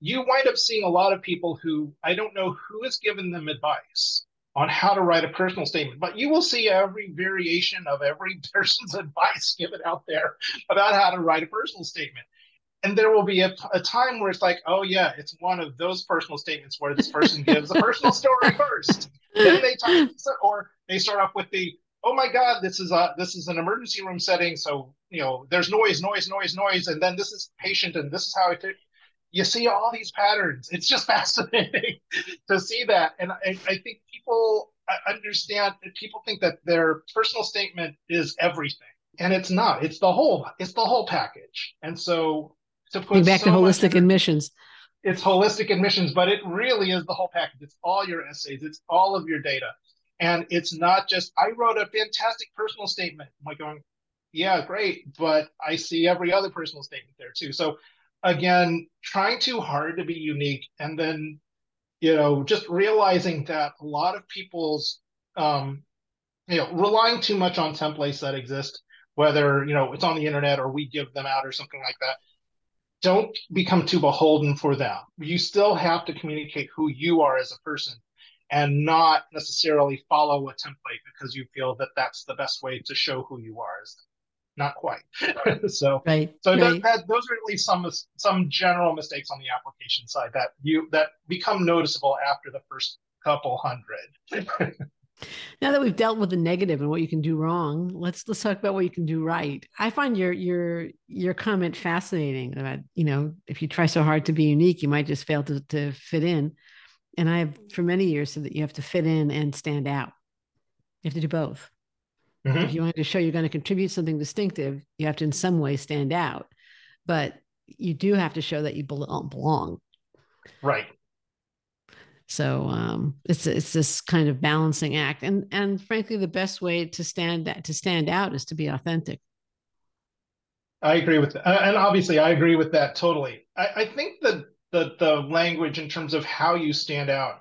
you wind up seeing a lot of people who I don't know who has given them advice on how to write a personal statement, but you will see every variation of every person's advice given out there about how to write a personal statement. And there will be a, a time where it's like, oh, yeah, it's one of those personal statements where this person gives a personal story first. Then they talk, or they start off with the, oh my God, this is a this is an emergency room setting. So, you know, there's noise, noise, noise, noise. And then this is patient, and this is how it took. you see all these patterns. It's just fascinating to see that. And I, I think people uh, understand people think that their personal statement is everything. And it's not. It's the whole, it's the whole package. And so to put back so to holistic admissions. It's holistic admissions, but it really is the whole package. It's all your essays, it's all of your data. And it's not just I wrote a fantastic personal statement. I'm like going, yeah, great, but I see every other personal statement there too. So again, trying too hard to be unique and then, you know, just realizing that a lot of people's, um, you know, relying too much on templates that exist, whether, you know, it's on the internet or we give them out or something like that. Don't become too beholden for them. You still have to communicate who you are as a person and not necessarily follow a template because you feel that that's the best way to show who you are not quite. so right, so right. That, those are at least some some general mistakes on the application side that you that become noticeable after the first couple hundred. now that we've dealt with the negative and what you can do wrong, let's let's talk about what you can do right. I find your your your comment fascinating about you know if you try so hard to be unique, you might just fail to to fit in. And I have for many years said that you have to fit in and stand out. You have to do both. Mm-hmm. If you want to show you're going to contribute something distinctive, you have to in some way stand out. But you do have to show that you belong. Right. So um, it's it's this kind of balancing act, and and frankly, the best way to stand to stand out is to be authentic. I agree with that, and obviously, I agree with that totally. I, I think that the the language in terms of how you stand out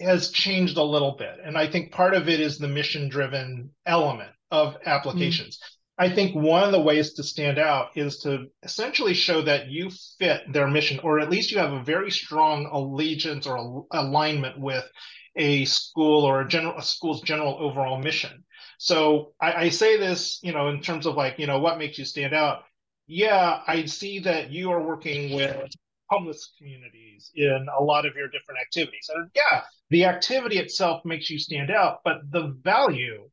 has changed a little bit, and I think part of it is the mission driven element of applications. Mm. I think one of the ways to stand out is to essentially show that you fit their mission, or at least you have a very strong allegiance or alignment with a school or a general a school's general overall mission. So I, I say this, you know, in terms of like, you know, what makes you stand out. Yeah, I see that you are working with homeless communities in a lot of your different activities. And yeah, the activity itself makes you stand out, but the value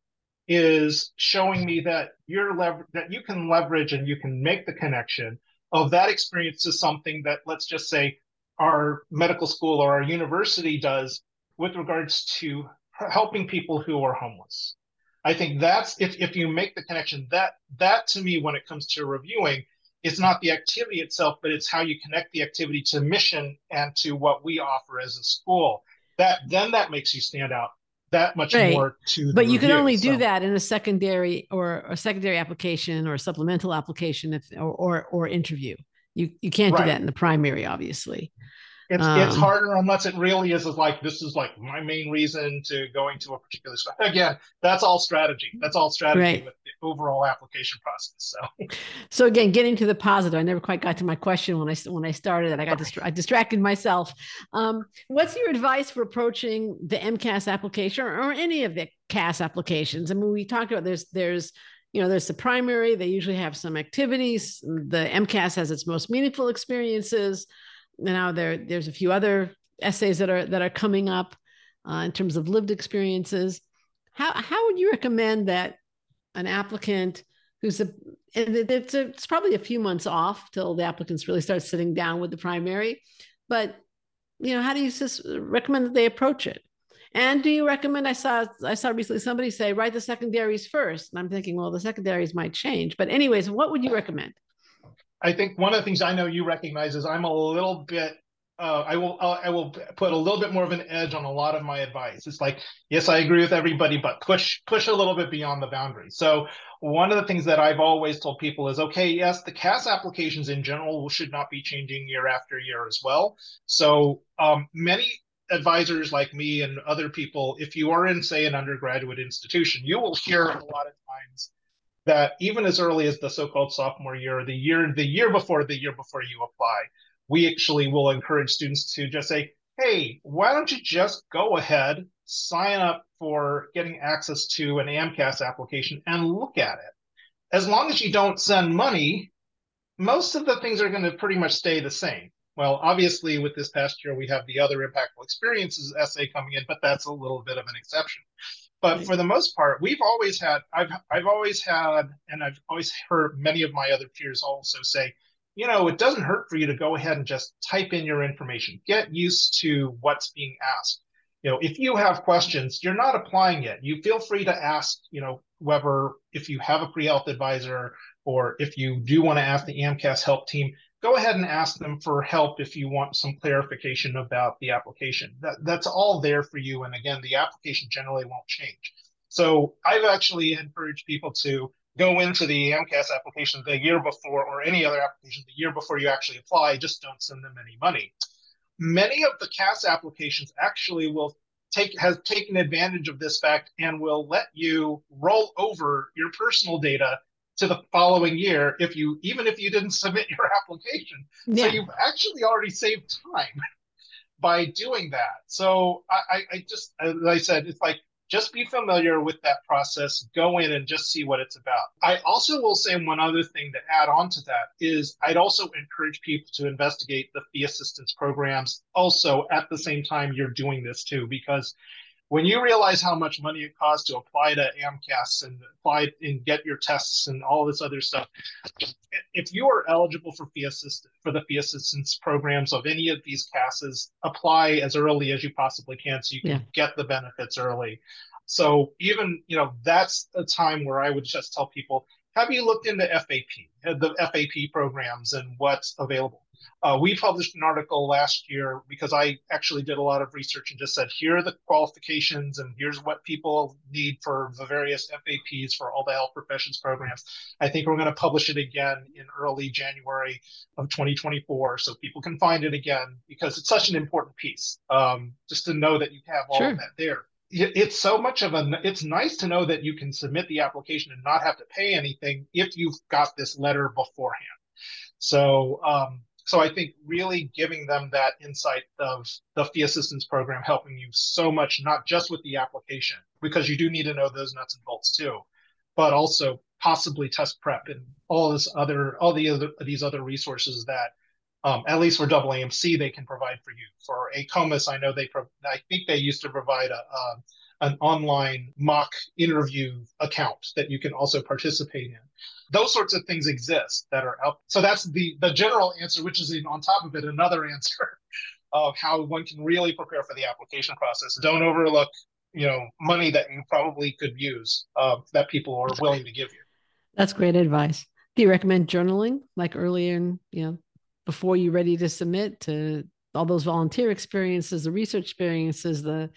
is showing me that you're lever- that you can leverage and you can make the connection of that experience to something that let's just say our medical school or our university does with regards to helping people who are homeless. I think that's if, if you make the connection that that to me when it comes to reviewing it's not the activity itself but it's how you connect the activity to mission and to what we offer as a school that then that makes you stand out that much right. more to but you review, can only so. do that in a secondary or a secondary application or a supplemental application if, or, or, or interview you you can't right. do that in the primary obviously it's um, it's harder unless it really is, is like this is like my main reason to going to a particular school. Again, that's all strategy. That's all strategy right. with overall application process. So, so again, getting to the positive, I never quite got to my question when I when I started it. I got distra- I distracted myself. Um, what's your advice for approaching the AMCAS application or, or any of the CAS applications? I mean, we talked about there's there's you know there's the primary they usually have some activities the AMCAS has its most meaningful experiences now there there's a few other essays that are that are coming up uh, in terms of lived experiences. How how would you recommend that an applicant who's a and it's a, it's probably a few months off till the applicants really start sitting down with the primary, but you know how do you just recommend that they approach it? And do you recommend? I saw I saw recently somebody say write the secondaries first, and I'm thinking, well, the secondaries might change. But anyways, what would you recommend? I think one of the things I know you recognize is I'm a little bit. Uh, I will uh, I will put a little bit more of an edge on a lot of my advice. It's like yes, I agree with everybody, but push push a little bit beyond the boundary. So one of the things that I've always told people is okay, yes, the CAS applications in general should not be changing year after year as well. So um, many advisors like me and other people, if you are in say an undergraduate institution, you will hear a lot of times that even as early as the so-called sophomore year, the year the year before the year before you apply, we actually will encourage students to just say, hey, why don't you just go ahead, sign up for getting access to an AMCAS application and look at it. As long as you don't send money, most of the things are going to pretty much stay the same. Well, obviously, with this past year, we have the other impactful experiences essay coming in, but that's a little bit of an exception. But for the most part, we've always had, I've, I've always had, and I've always heard many of my other peers also say, you know, it doesn't hurt for you to go ahead and just type in your information. Get used to what's being asked. You know, if you have questions, you're not applying yet. You feel free to ask, you know, whoever, if you have a pre-health advisor or if you do want to ask the AMCAS help team, go ahead and ask them for help if you want some clarification about the application. That, that's all there for you. And again, the application generally won't change. So I've actually encouraged people to go into the AMCAS application the year before or any other application the year before you actually apply, just don't send them any money. Many of the CAS applications actually will take has taken advantage of this fact and will let you roll over your personal data to the following year if you even if you didn't submit your application. Yeah. So you've actually already saved time by doing that. So I, I just as I said, it's like just be familiar with that process go in and just see what it's about. I also will say one other thing to add on to that is i'd also encourage people to investigate the fee assistance programs also at the same time you're doing this too because when you realize how much money it costs to apply to AMCAS and apply and get your tests and all this other stuff, if you are eligible for fee assistance for the fee assistance programs of any of these CASs, apply as early as you possibly can so you can yeah. get the benefits early. So even you know that's a time where I would just tell people, have you looked into FAP, the FAP programs and what's available? Uh, we published an article last year because I actually did a lot of research and just said, here are the qualifications and here's what people need for the various FAPs for all the health professions programs. I think we're going to publish it again in early January of 2024 so people can find it again because it's such an important piece. Um, just to know that you have all sure. of that there it's so much of a it's nice to know that you can submit the application and not have to pay anything if you've got this letter beforehand. So um, so I think really giving them that insight of the fee assistance program helping you so much, not just with the application, because you do need to know those nuts and bolts too, but also possibly test prep and all this other, all the other, these other resources that um, at least for double AMC, they can provide for you. For AACOMAS, I know they, pro- I think they used to provide a, a, an online mock interview account that you can also participate in. Those sorts of things exist that are out. So that's the the general answer, which is on top of it another answer of how one can really prepare for the application process. Don't overlook, you know, money that you probably could use uh, that people are willing to give you. That's great advice. Do you recommend journaling like earlier in, you know, before you're ready to submit to all those volunteer experiences, the research experiences, the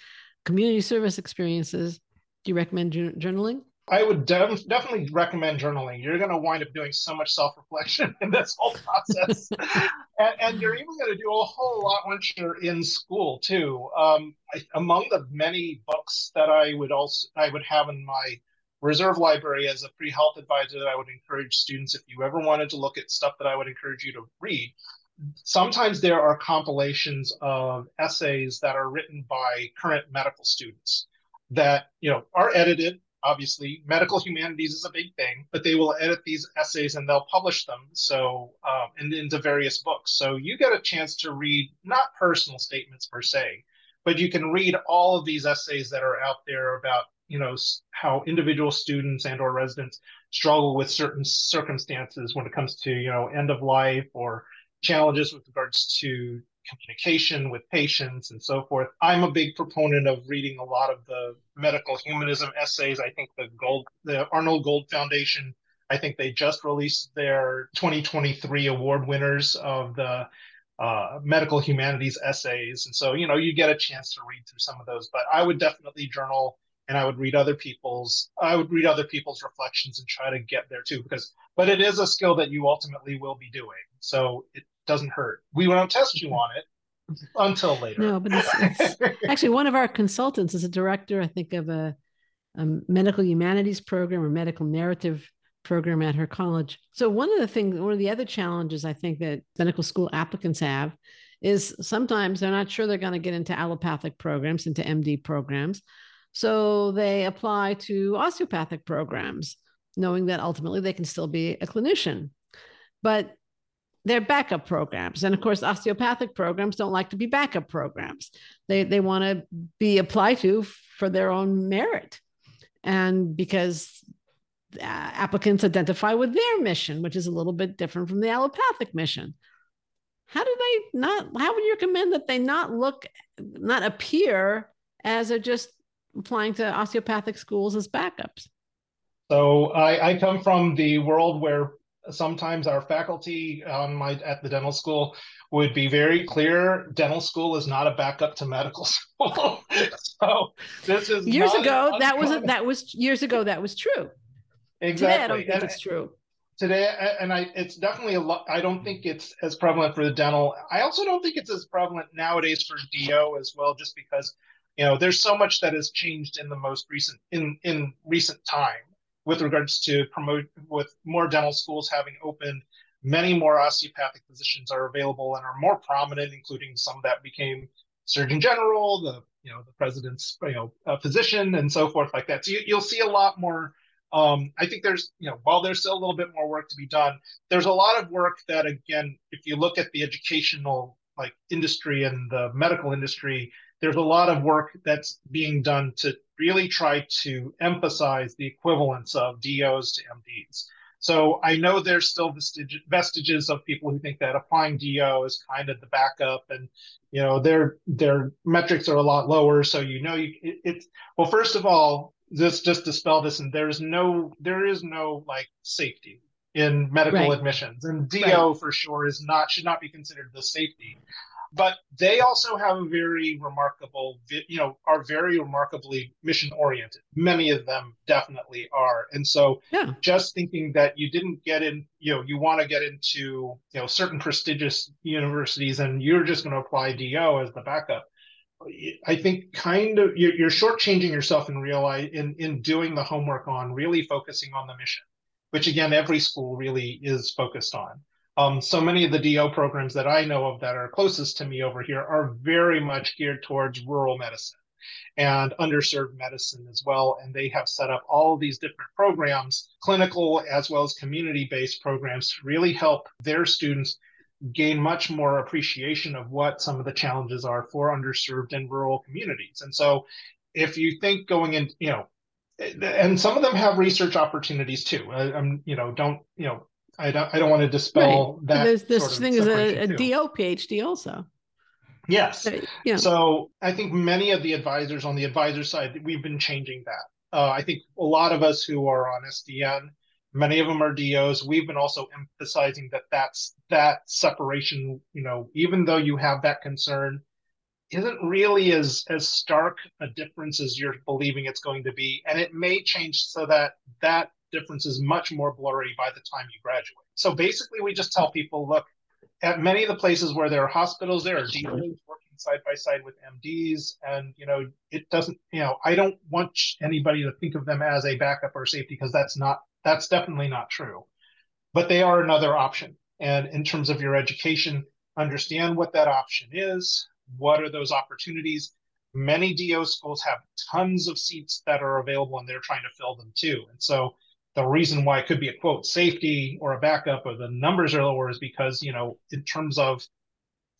community service experiences? Do you recommend journaling? I would def- definitely recommend journaling. You're going to wind up doing so much self reflection in this whole process. and, and, you're even going to do a whole lot once you're in school, too. Um, I, among the many books that I would also I would have in my reserve library as a pre health advisor that I would encourage students, if you ever wanted to look at stuff that I would encourage you to read, sometimes there are compilations of essays that are written by current medical students that you know are edited. Obviously medical humanities is a big thing but they will edit these essays and they'll publish them so um, and into various books. So you get a chance to read not personal statements per se but you can read all of these essays that are out there about you know how individual students and or residents struggle with certain circumstances when it comes to you know end of life or challenges with regards to communication with patients and so forth. I'm a big proponent of reading a lot of the medical humanism essays. I think the Gold, the Arnold Gold Foundation, I think they just released their 2023 award winners of the uh, medical humanities essays. And so, you know, you get a chance to read through some of those, but I would definitely journal and I would read other people's, I would read other people's reflections and try to get there too, because, but it is a skill that you ultimately will be doing. So it, doesn't hurt. We won't test you on it until later. No, but it's, it's actually one of our consultants is a director, I think, of a, a, medical humanities program or medical narrative program at her college. So one of the things, one of the other challenges I think that medical school applicants have is sometimes they're not sure they're going to get into allopathic programs, into MD programs. So they apply to osteopathic programs, knowing that ultimately they can still be a clinician. But they're backup programs. And of course, osteopathic programs don't like to be backup programs. They, they want to be applied to for their own merit. And because uh, applicants identify with their mission, which is a little bit different from the allopathic mission. How do they not? How would you recommend that they not look, not appear as they're just applying to osteopathic schools as backups? So I, I come from the world where sometimes our faculty on my at the dental school would be very clear dental school is not a backup to medical school. So this is years ago that was a, that was years ago that was true. Exactly today i don't think and, it's true. Today and i it's definitely a lot i don't think it's as prevalent for the dental. I also don't think it's as prevalent nowadays for do as well just because you know there's so much that has changed in the most recent in in recent time with regards to promote with more dental schools having opened many more osteopathic positions are available and are more prominent including some that became surgeon general the you know the president's you know physician and so forth like that. So you, will see a lot more um, I think there's, you know, while there's still a little bit more work to be done, there's a lot of work that, again, if you look at the educational like industry and the medical industry, there's a lot of work that's being done to really try to emphasize the equivalence of DOs to MDs. So I know there's still vestiges of people who think that applying DO is kind of the backup, and you know their their metrics are a lot lower. So you know you it, it's well. First of all, this just dispel this and there's no there is no like safety in medical right. admissions and do right. for sure is not should not be considered the safety but they also have a very remarkable you know are very remarkably mission oriented many of them definitely are and so yeah. just thinking that you didn't get in you know you want to get into you know certain prestigious universities and you're just going to apply do as the backup I think kind of you're, you're shortchanging yourself in real life in, in doing the homework on really focusing on the mission, which again, every school really is focused on. Um, so many of the DO programs that I know of that are closest to me over here are very much geared towards rural medicine and underserved medicine as well. And they have set up all these different programs, clinical as well as community based programs to really help their students gain much more appreciation of what some of the challenges are for underserved and rural communities. And so if you think going in, you know, and some of them have research opportunities too. I, am you know, don't, you know, I don't, I don't want to dispel right. that. There's this thing is a, a DO PhD also. Yes. So, yeah. so I think many of the advisors on the advisor side, we've been changing that. Uh, I think a lot of us who are on SDN Many of them are DOs. We've been also emphasizing that that's that separation. You know, even though you have that concern, isn't really as as stark a difference as you're believing it's going to be, and it may change so that that difference is much more blurry by the time you graduate. So basically, we just tell people, look, at many of the places where there are hospitals, there are DOs working side by side with MDs, and you know, it doesn't. You know, I don't want anybody to think of them as a backup or safety because that's not that's definitely not true. But they are another option. And in terms of your education, understand what that option is. What are those opportunities? Many DO schools have tons of seats that are available and they're trying to fill them too. And so the reason why it could be a quote safety or a backup or the numbers are lower is because, you know, in terms of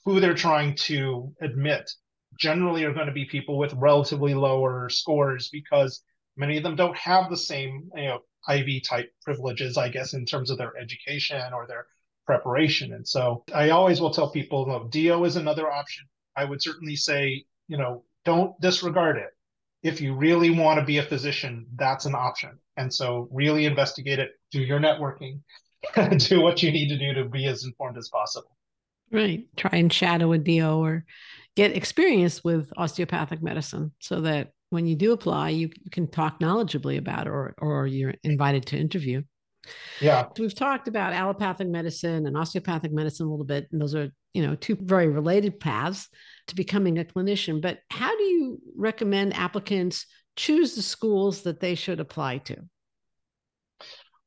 who they're trying to admit, generally are going to be people with relatively lower scores because many of them don't have the same, you know, Ivy type privileges, I guess, in terms of their education or their preparation. And so I always will tell people, look, DO is another option. I would certainly say, you know, don't disregard it. If you really want to be a physician, that's an option. And so really investigate it, do your networking, do what you need to do to be as informed as possible. Right. Try and shadow a DO or get experience with osteopathic medicine so that when you do apply, you, you can talk knowledgeably about it or, or you're invited to interview. Yeah. We've talked about allopathic medicine and osteopathic medicine a little bit. And those are, you know, two very related paths to becoming a clinician. But how do you recommend applicants choose the schools that they should apply to?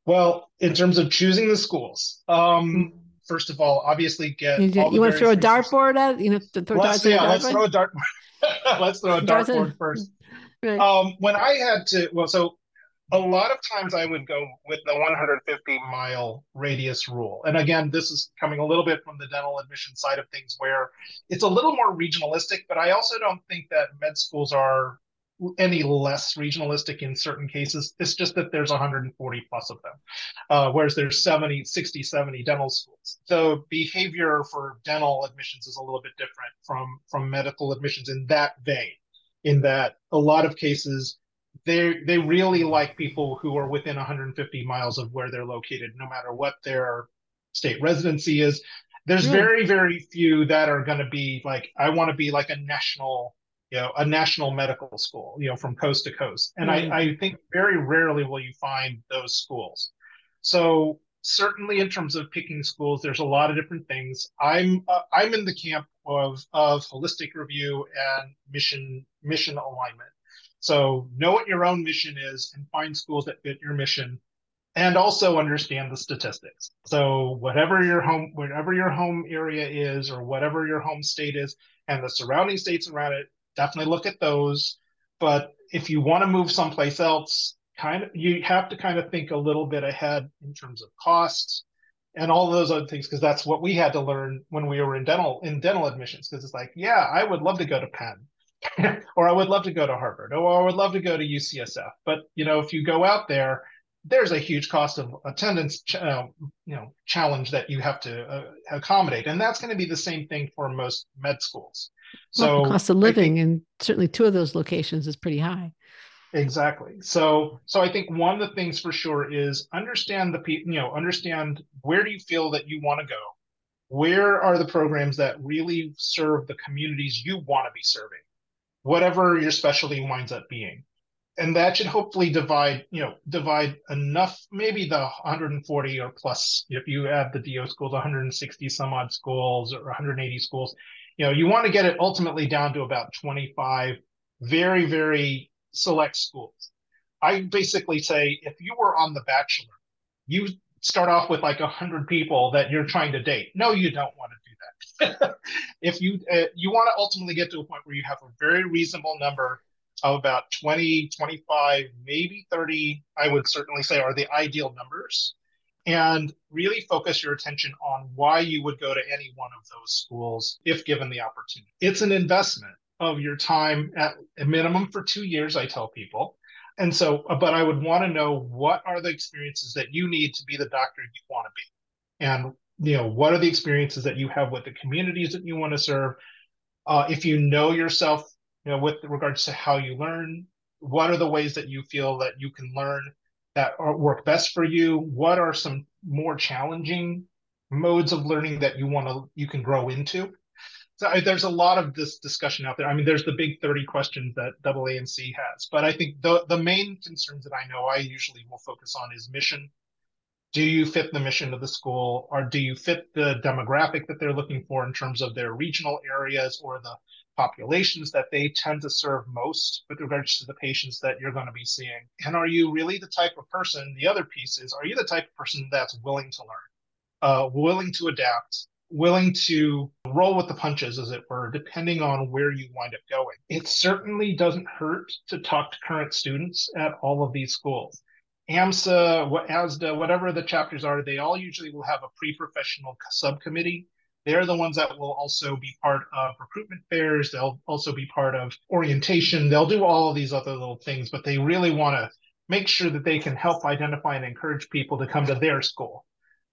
Well, in terms of choosing the schools, um, mm. first of all, obviously get. You, you want to throw a dartboard at You know, throw let's, yeah, let's throw a dartboard. let's throw a dartboard first. Right. Um, when I had to, well, so a lot of times I would go with the 150 mile radius rule. And again, this is coming a little bit from the dental admission side of things where it's a little more regionalistic, but I also don't think that med schools are any less regionalistic in certain cases. It's just that there's 140 plus of them, uh, whereas there's 70, 60, 70 dental schools. So behavior for dental admissions is a little bit different from, from medical admissions in that vein, in that a lot of cases, they they really like people who are within 150 miles of where they're located, no matter what their state residency is. There's yeah. very very few that are going to be like I want to be like a national you know a national medical school you know from coast to coast and mm-hmm. I, I think very rarely will you find those schools so certainly in terms of picking schools there's a lot of different things i'm uh, i'm in the camp of of holistic review and mission mission alignment so know what your own mission is and find schools that fit your mission and also understand the statistics. So whatever your home whatever your home area is or whatever your home state is and the surrounding states around it, definitely look at those. But if you want to move someplace else, kind of you have to kind of think a little bit ahead in terms of costs and all those other things because that's what we had to learn when we were in dental in dental admissions because it's like yeah i would love to go to penn or i would love to go to harvard or i would love to go to ucsf but you know if you go out there there's a huge cost of attendance uh, you know challenge that you have to uh, accommodate and that's going to be the same thing for most med schools so well, cost of living and certainly two of those locations is pretty high. Exactly. So so I think one of the things for sure is understand the you know understand where do you feel that you want to go. Where are the programs that really serve the communities you want to be serving? Whatever your specialty winds up being. And that should hopefully divide, you know, divide enough, maybe the 140 or plus, if you add the DO schools, 160 some odd schools or 180 schools, you know, you want to get it ultimately down to about 25 very, very select schools. I basically say if you were on The Bachelor, you start off with like 100 people that you're trying to date. No, you don't want to. if you uh, you want to ultimately get to a point where you have a very reasonable number of about 20, 25, maybe 30, I would certainly say are the ideal numbers and really focus your attention on why you would go to any one of those schools if given the opportunity. It's an investment of your time at a minimum for two years, I tell people. And so, uh, but I would want to know what are the experiences that you need to be the doctor you want to be? And, you know, what are the experiences that you have with the communities that you want to serve? Uh, if you know yourself, you know, with regards to how you learn, what are the ways that you feel that you can learn that are, work best for you? What are some more challenging modes of learning that you want to you can grow into? So I, there's a lot of this discussion out there. I mean, there's the big 30 questions that AAMC has, but I think the the main concerns that I know I usually will focus on is mission. Do you fit the mission of the school, or do you fit the demographic that they're looking for in terms of their regional areas or the populations that they tend to serve most with regards to the patients that you're going to be seeing? And are you really the type of person? The other piece is, are you the type of person that's willing to learn, uh, willing to adapt, willing to roll with the punches, as it were, depending on where you wind up going? It certainly doesn't hurt to talk to current students at all of these schools. AMSA, ASDA, whatever the chapters are, they all usually will have a pre-professional subcommittee they're the ones that will also be part of recruitment fairs. They'll also be part of orientation. They'll do all of these other little things, but they really want to make sure that they can help identify and encourage people to come to their school.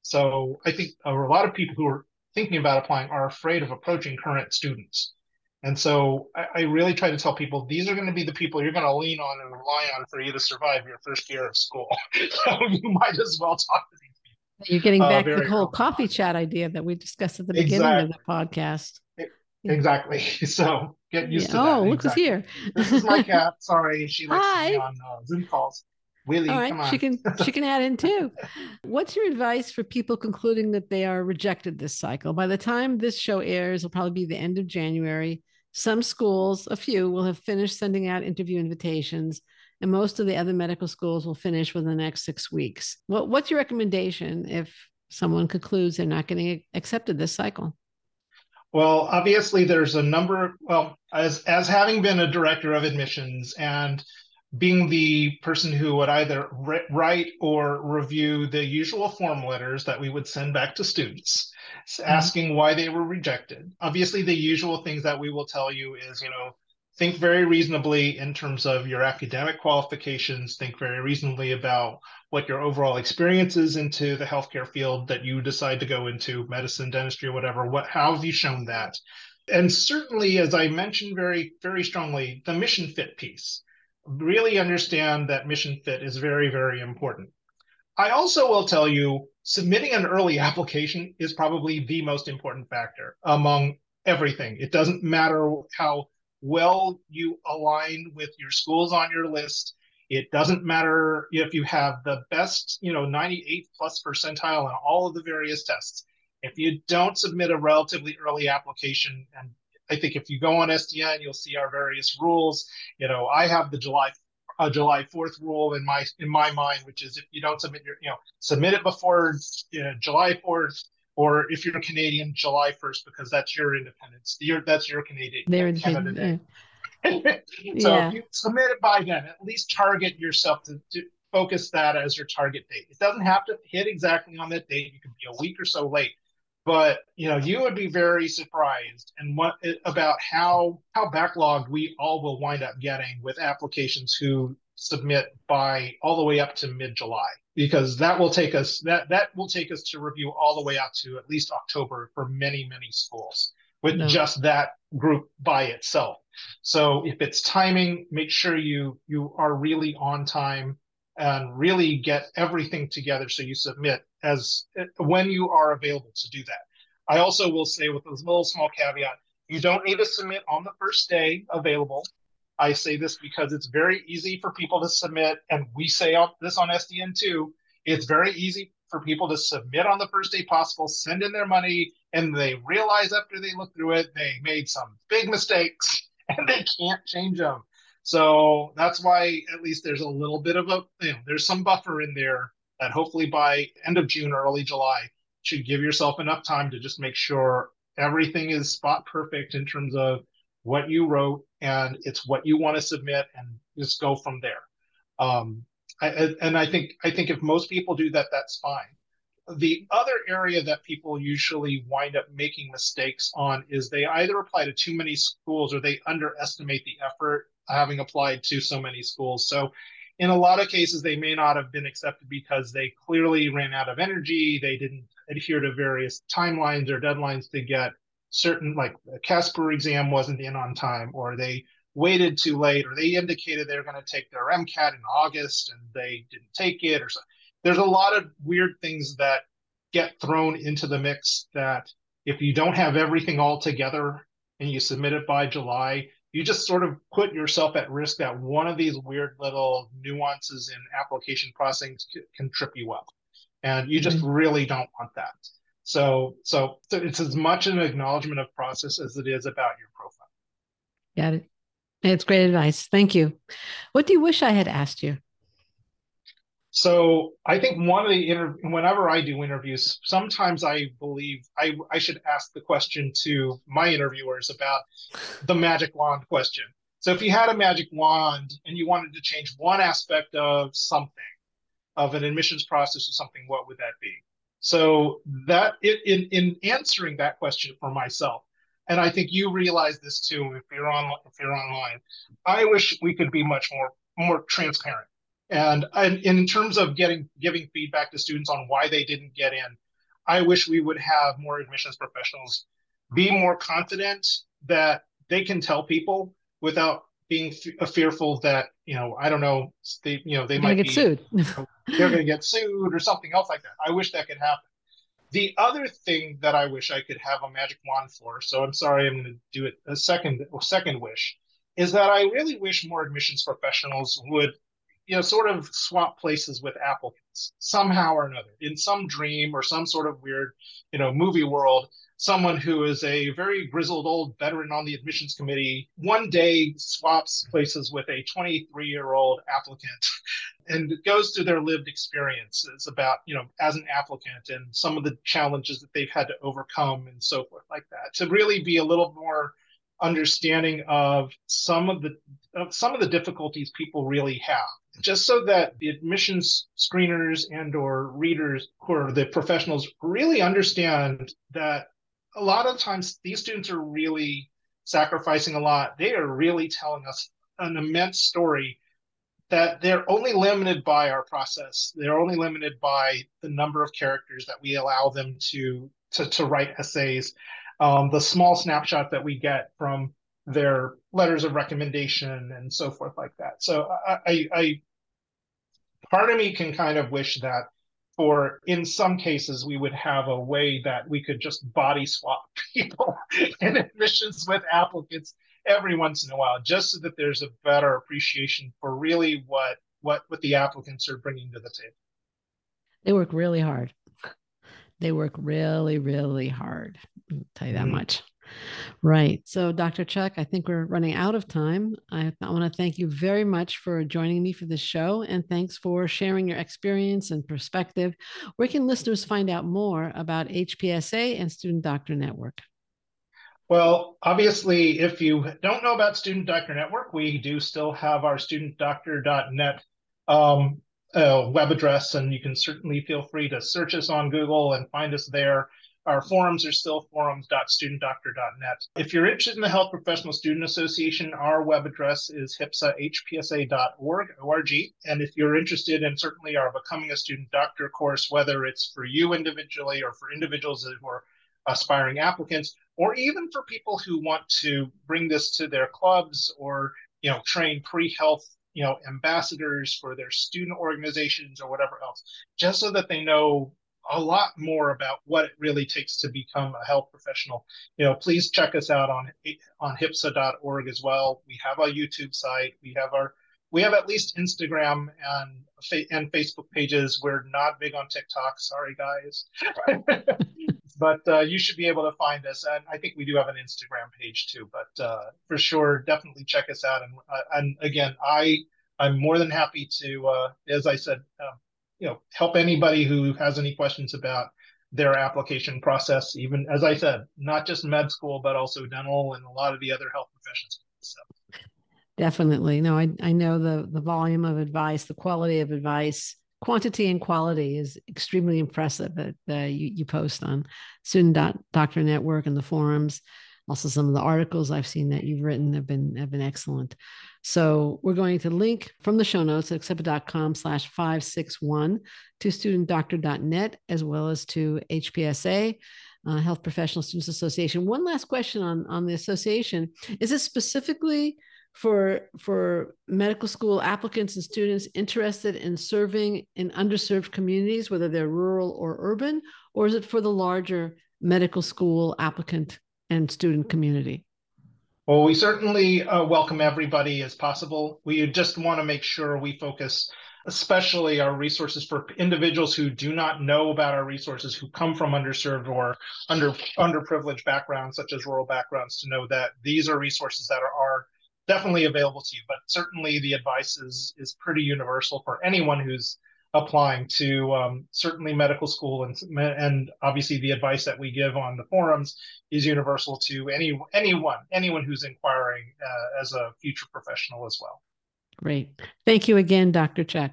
So I think a lot of people who are thinking about applying are afraid of approaching current students. And so I, I, really try to tell people these are going to be the people you're going to lean on and rely on for you to survive your first year of school. so you might as well talk to these people. you're getting uh, back uh, the whole coffee chat idea that we discussed at the beginning exactly. of the podcast. Exactly. So get used yeah. to that. Oh, look exactly. who's here. this is my cat. Sorry, she likes Hi. to be on uh, Zoom calls. Willie, All right, she can she can add in too. What's your advice for people concluding that they are rejected this cycle? By the time this show airs, it'll probably be the end of January. Some schools, a few, will have finished sending out interview invitations, and most of the other medical schools will finish within the next six weeks. What, what's your recommendation if someone concludes they're not getting accepted this cycle? Well, obviously, there's a number. Well, as as having been a director of admissions and being the person who would either write or review the usual form letters that we would send back to students. Mm-hmm. asking why they were rejected. Obviously, the usual things that we will tell you is, you know, think very reasonably in terms of your academic qualifications, think very reasonably about what your overall experience is into the healthcare field that you decide to go into, medicine, dentistry, whatever. What how have you shown that? And certainly, as I mentioned very, very strongly, the mission fit piece really understand that mission fit is very, very important. I also will tell you submitting an early application is probably the most important factor among everything. It doesn't matter how well you align with your schools on your list. It doesn't matter if you have the best, you know, 98 plus percentile on all of the various tests. If you don't submit a relatively early application and I think if you go on SDN, you'll see our various rules. You know, I have the July uh, July 4th rule in my in my mind, which is if you don't submit your, you know, submit it before you know, July 4th, or if you're Canadian, July 1st, because that's your independence. Your, that's your Canadian. They're independent. so yeah. if you submit it by then, at least target yourself to, to focus that as your target date. It doesn't have to hit exactly on that date. You can be a week or so late, but you know you would be very surprised and what about how how backlogged we all will wind up getting with applications who submit by all the way up to mid July because that will take us that that will take us to review all the way out to at least October for many many schools with no. just that group by itself. So if it's timing, make sure you you are really on time and really get everything together so you submit as when you are available to do that. I also will say with a little small caveat, you don't need to submit on the first day available. I say this because it's very easy for people to submit, and we say this on SDN too. It's very easy for people to submit on the first day possible, send in their money, and they realize after they look through it, they made some big mistakes and they can't change them. So that's why at least there's a little bit of a, you know, there's some buffer in there that hopefully by end of June, early July, should give yourself enough time to just make sure everything is spot perfect in terms of what you wrote and it's what you want to submit and just go from there. Um, I, and I think I think if most people do that, that's fine. The other area that people usually wind up making mistakes on is they either apply to too many schools or they underestimate the effort having applied to so many schools. So in a lot of cases, they may not have been accepted because they clearly ran out of energy. They didn't adhere to various timelines or deadlines to get certain, like the Casper exam wasn't in on time, or they waited too late, or they indicated they were going to take their MCAT in August and they didn't take it, or so. There's a lot of weird things that get thrown into the mix that if you don't have everything all together and you submit it by July, you just sort of put yourself at risk that one of these weird little nuances in application processing can trip you up. And you just mm-hmm. really don't want that. So, so so it's as much an acknowledgement of process as it is about your profile. Got it. It's great advice. Thank you. What do you wish i had asked you so I think one of the inter- whenever I do interviews, sometimes I believe I, I should ask the question to my interviewers about the magic wand question. So if you had a magic wand and you wanted to change one aspect of something, of an admissions process or something, what would that be? So that in in answering that question for myself, and I think you realize this too if you're on if you're online, I wish we could be much more more transparent and, and in terms of getting giving feedback to students on why they didn't get in, I wish we would have more admissions professionals be more confident that they can tell people without being f- uh, fearful that you know I don't know they you know they might get be, sued. they're going to get sued or something else like that. I wish that could happen. The other thing that I wish I could have a magic wand for, so I'm sorry, I'm going to do it a second second wish, is that I really wish more admissions professionals would you know, sort of swap places with applicants somehow or another in some dream or some sort of weird, you know, movie world. Someone who is a very grizzled old veteran on the admissions committee one day swaps places with a 23 year old applicant and goes through their lived experiences about, you know, as an applicant and some of the challenges that they've had to overcome and so forth like that to really be a little more understanding of some of the of some of the difficulties people really have just so that the admissions screeners and or readers who are the professionals really understand that a lot of times these students are really sacrificing a lot. They are really telling us an immense story that they're only limited by our process. They're only limited by the number of characters that we allow them to to, to write essays. Um, the small snapshot that we get from their letters of recommendation and so forth like that. So I, I, I part of me can kind of wish that for in some cases we would have a way that we could just body swap people in admissions with applicants every once in a while just so that there's a better appreciation for really what what what the applicants are bringing to the table. They work really hard. They work really really hard I'll tell you that mm-hmm. much Right. So, Dr. Chuck, I think we're running out of time. I, I want to thank you very much for joining me for this show. And thanks for sharing your experience and perspective. Where can listeners find out more about HPSA and Student Doctor Network? Well, obviously, if you don't know about Student Doctor Network, we do still have our studentdoctor.net um, uh, web address, and you can certainly feel free to search us on Google and find us there. Our forums are still forums.studentdoctor.net. If you're interested in the Health Professional Student Association, our web address is hipsahpsa.org, O-R-G. And if you're interested in certainly our Becoming a Student Doctor course, whether it's for you individually or for individuals who are aspiring applicants, or even for people who want to bring this to their clubs or you know train pre-health you know ambassadors for their student organizations or whatever else just so that they know a lot more about what it really takes to become a health professional, you know, please check us out on on hipsa.org as well. We have a YouTube site. We have our we have at least Instagram and and Facebook pages. We're not big on TikTok. Sorry, guys. but uh, you should be able to find us. And I think we do have an Instagram page too. But uh, for sure, definitely check us out. And uh, and again, I I'm more than happy to, uh, as I said, um, you know help anybody who has any questions about their application process even as i said not just med school but also dental and a lot of the other health professions. So. Definitely. No i, I know the the volume of advice the quality of advice quantity and quality is extremely impressive that uh, you, you post on student doctor network and the forums. Also some of the articles i've seen that you've written have been have been excellent so we're going to link from the show notes at accepted.com slash 561 to studentdoctor.net as well as to HPSA, uh, Health Professional Students Association. One last question on, on the association. Is it specifically for, for medical school applicants and students interested in serving in underserved communities, whether they're rural or urban, or is it for the larger medical school applicant and student community? Well, we certainly uh, welcome everybody as possible. We just want to make sure we focus especially our resources for individuals who do not know about our resources, who come from underserved or under underprivileged backgrounds, such as rural backgrounds, to know that these are resources that are, are definitely available to you. But certainly the advice is is pretty universal for anyone who's applying to um, certainly medical school and and obviously the advice that we give on the forums is universal to any anyone anyone who's inquiring uh, as a future professional as well. Great. Thank you again, Dr. Chuck.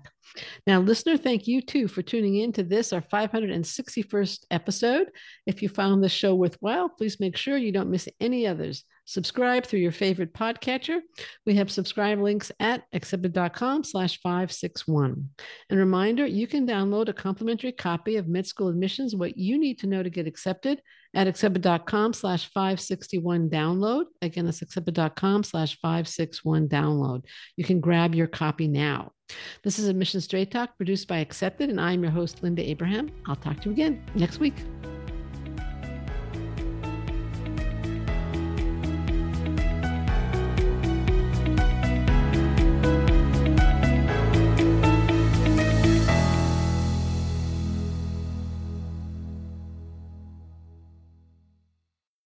Now, listener, thank you too for tuning in to this, our 561st episode. If you found the show worthwhile, please make sure you don't miss any others. Subscribe through your favorite podcatcher. We have subscribe links at accepted.com slash 561. And reminder, you can download a complimentary copy of Med School Admissions, What You Need to Know to Get Accepted at accepted.com slash 561 download. Again, that's accepted.com slash 561 download. You can grab your copy now. This is Admission Straight Talk produced by Accepted, and I'm your host, Linda Abraham. I'll talk to you again next week.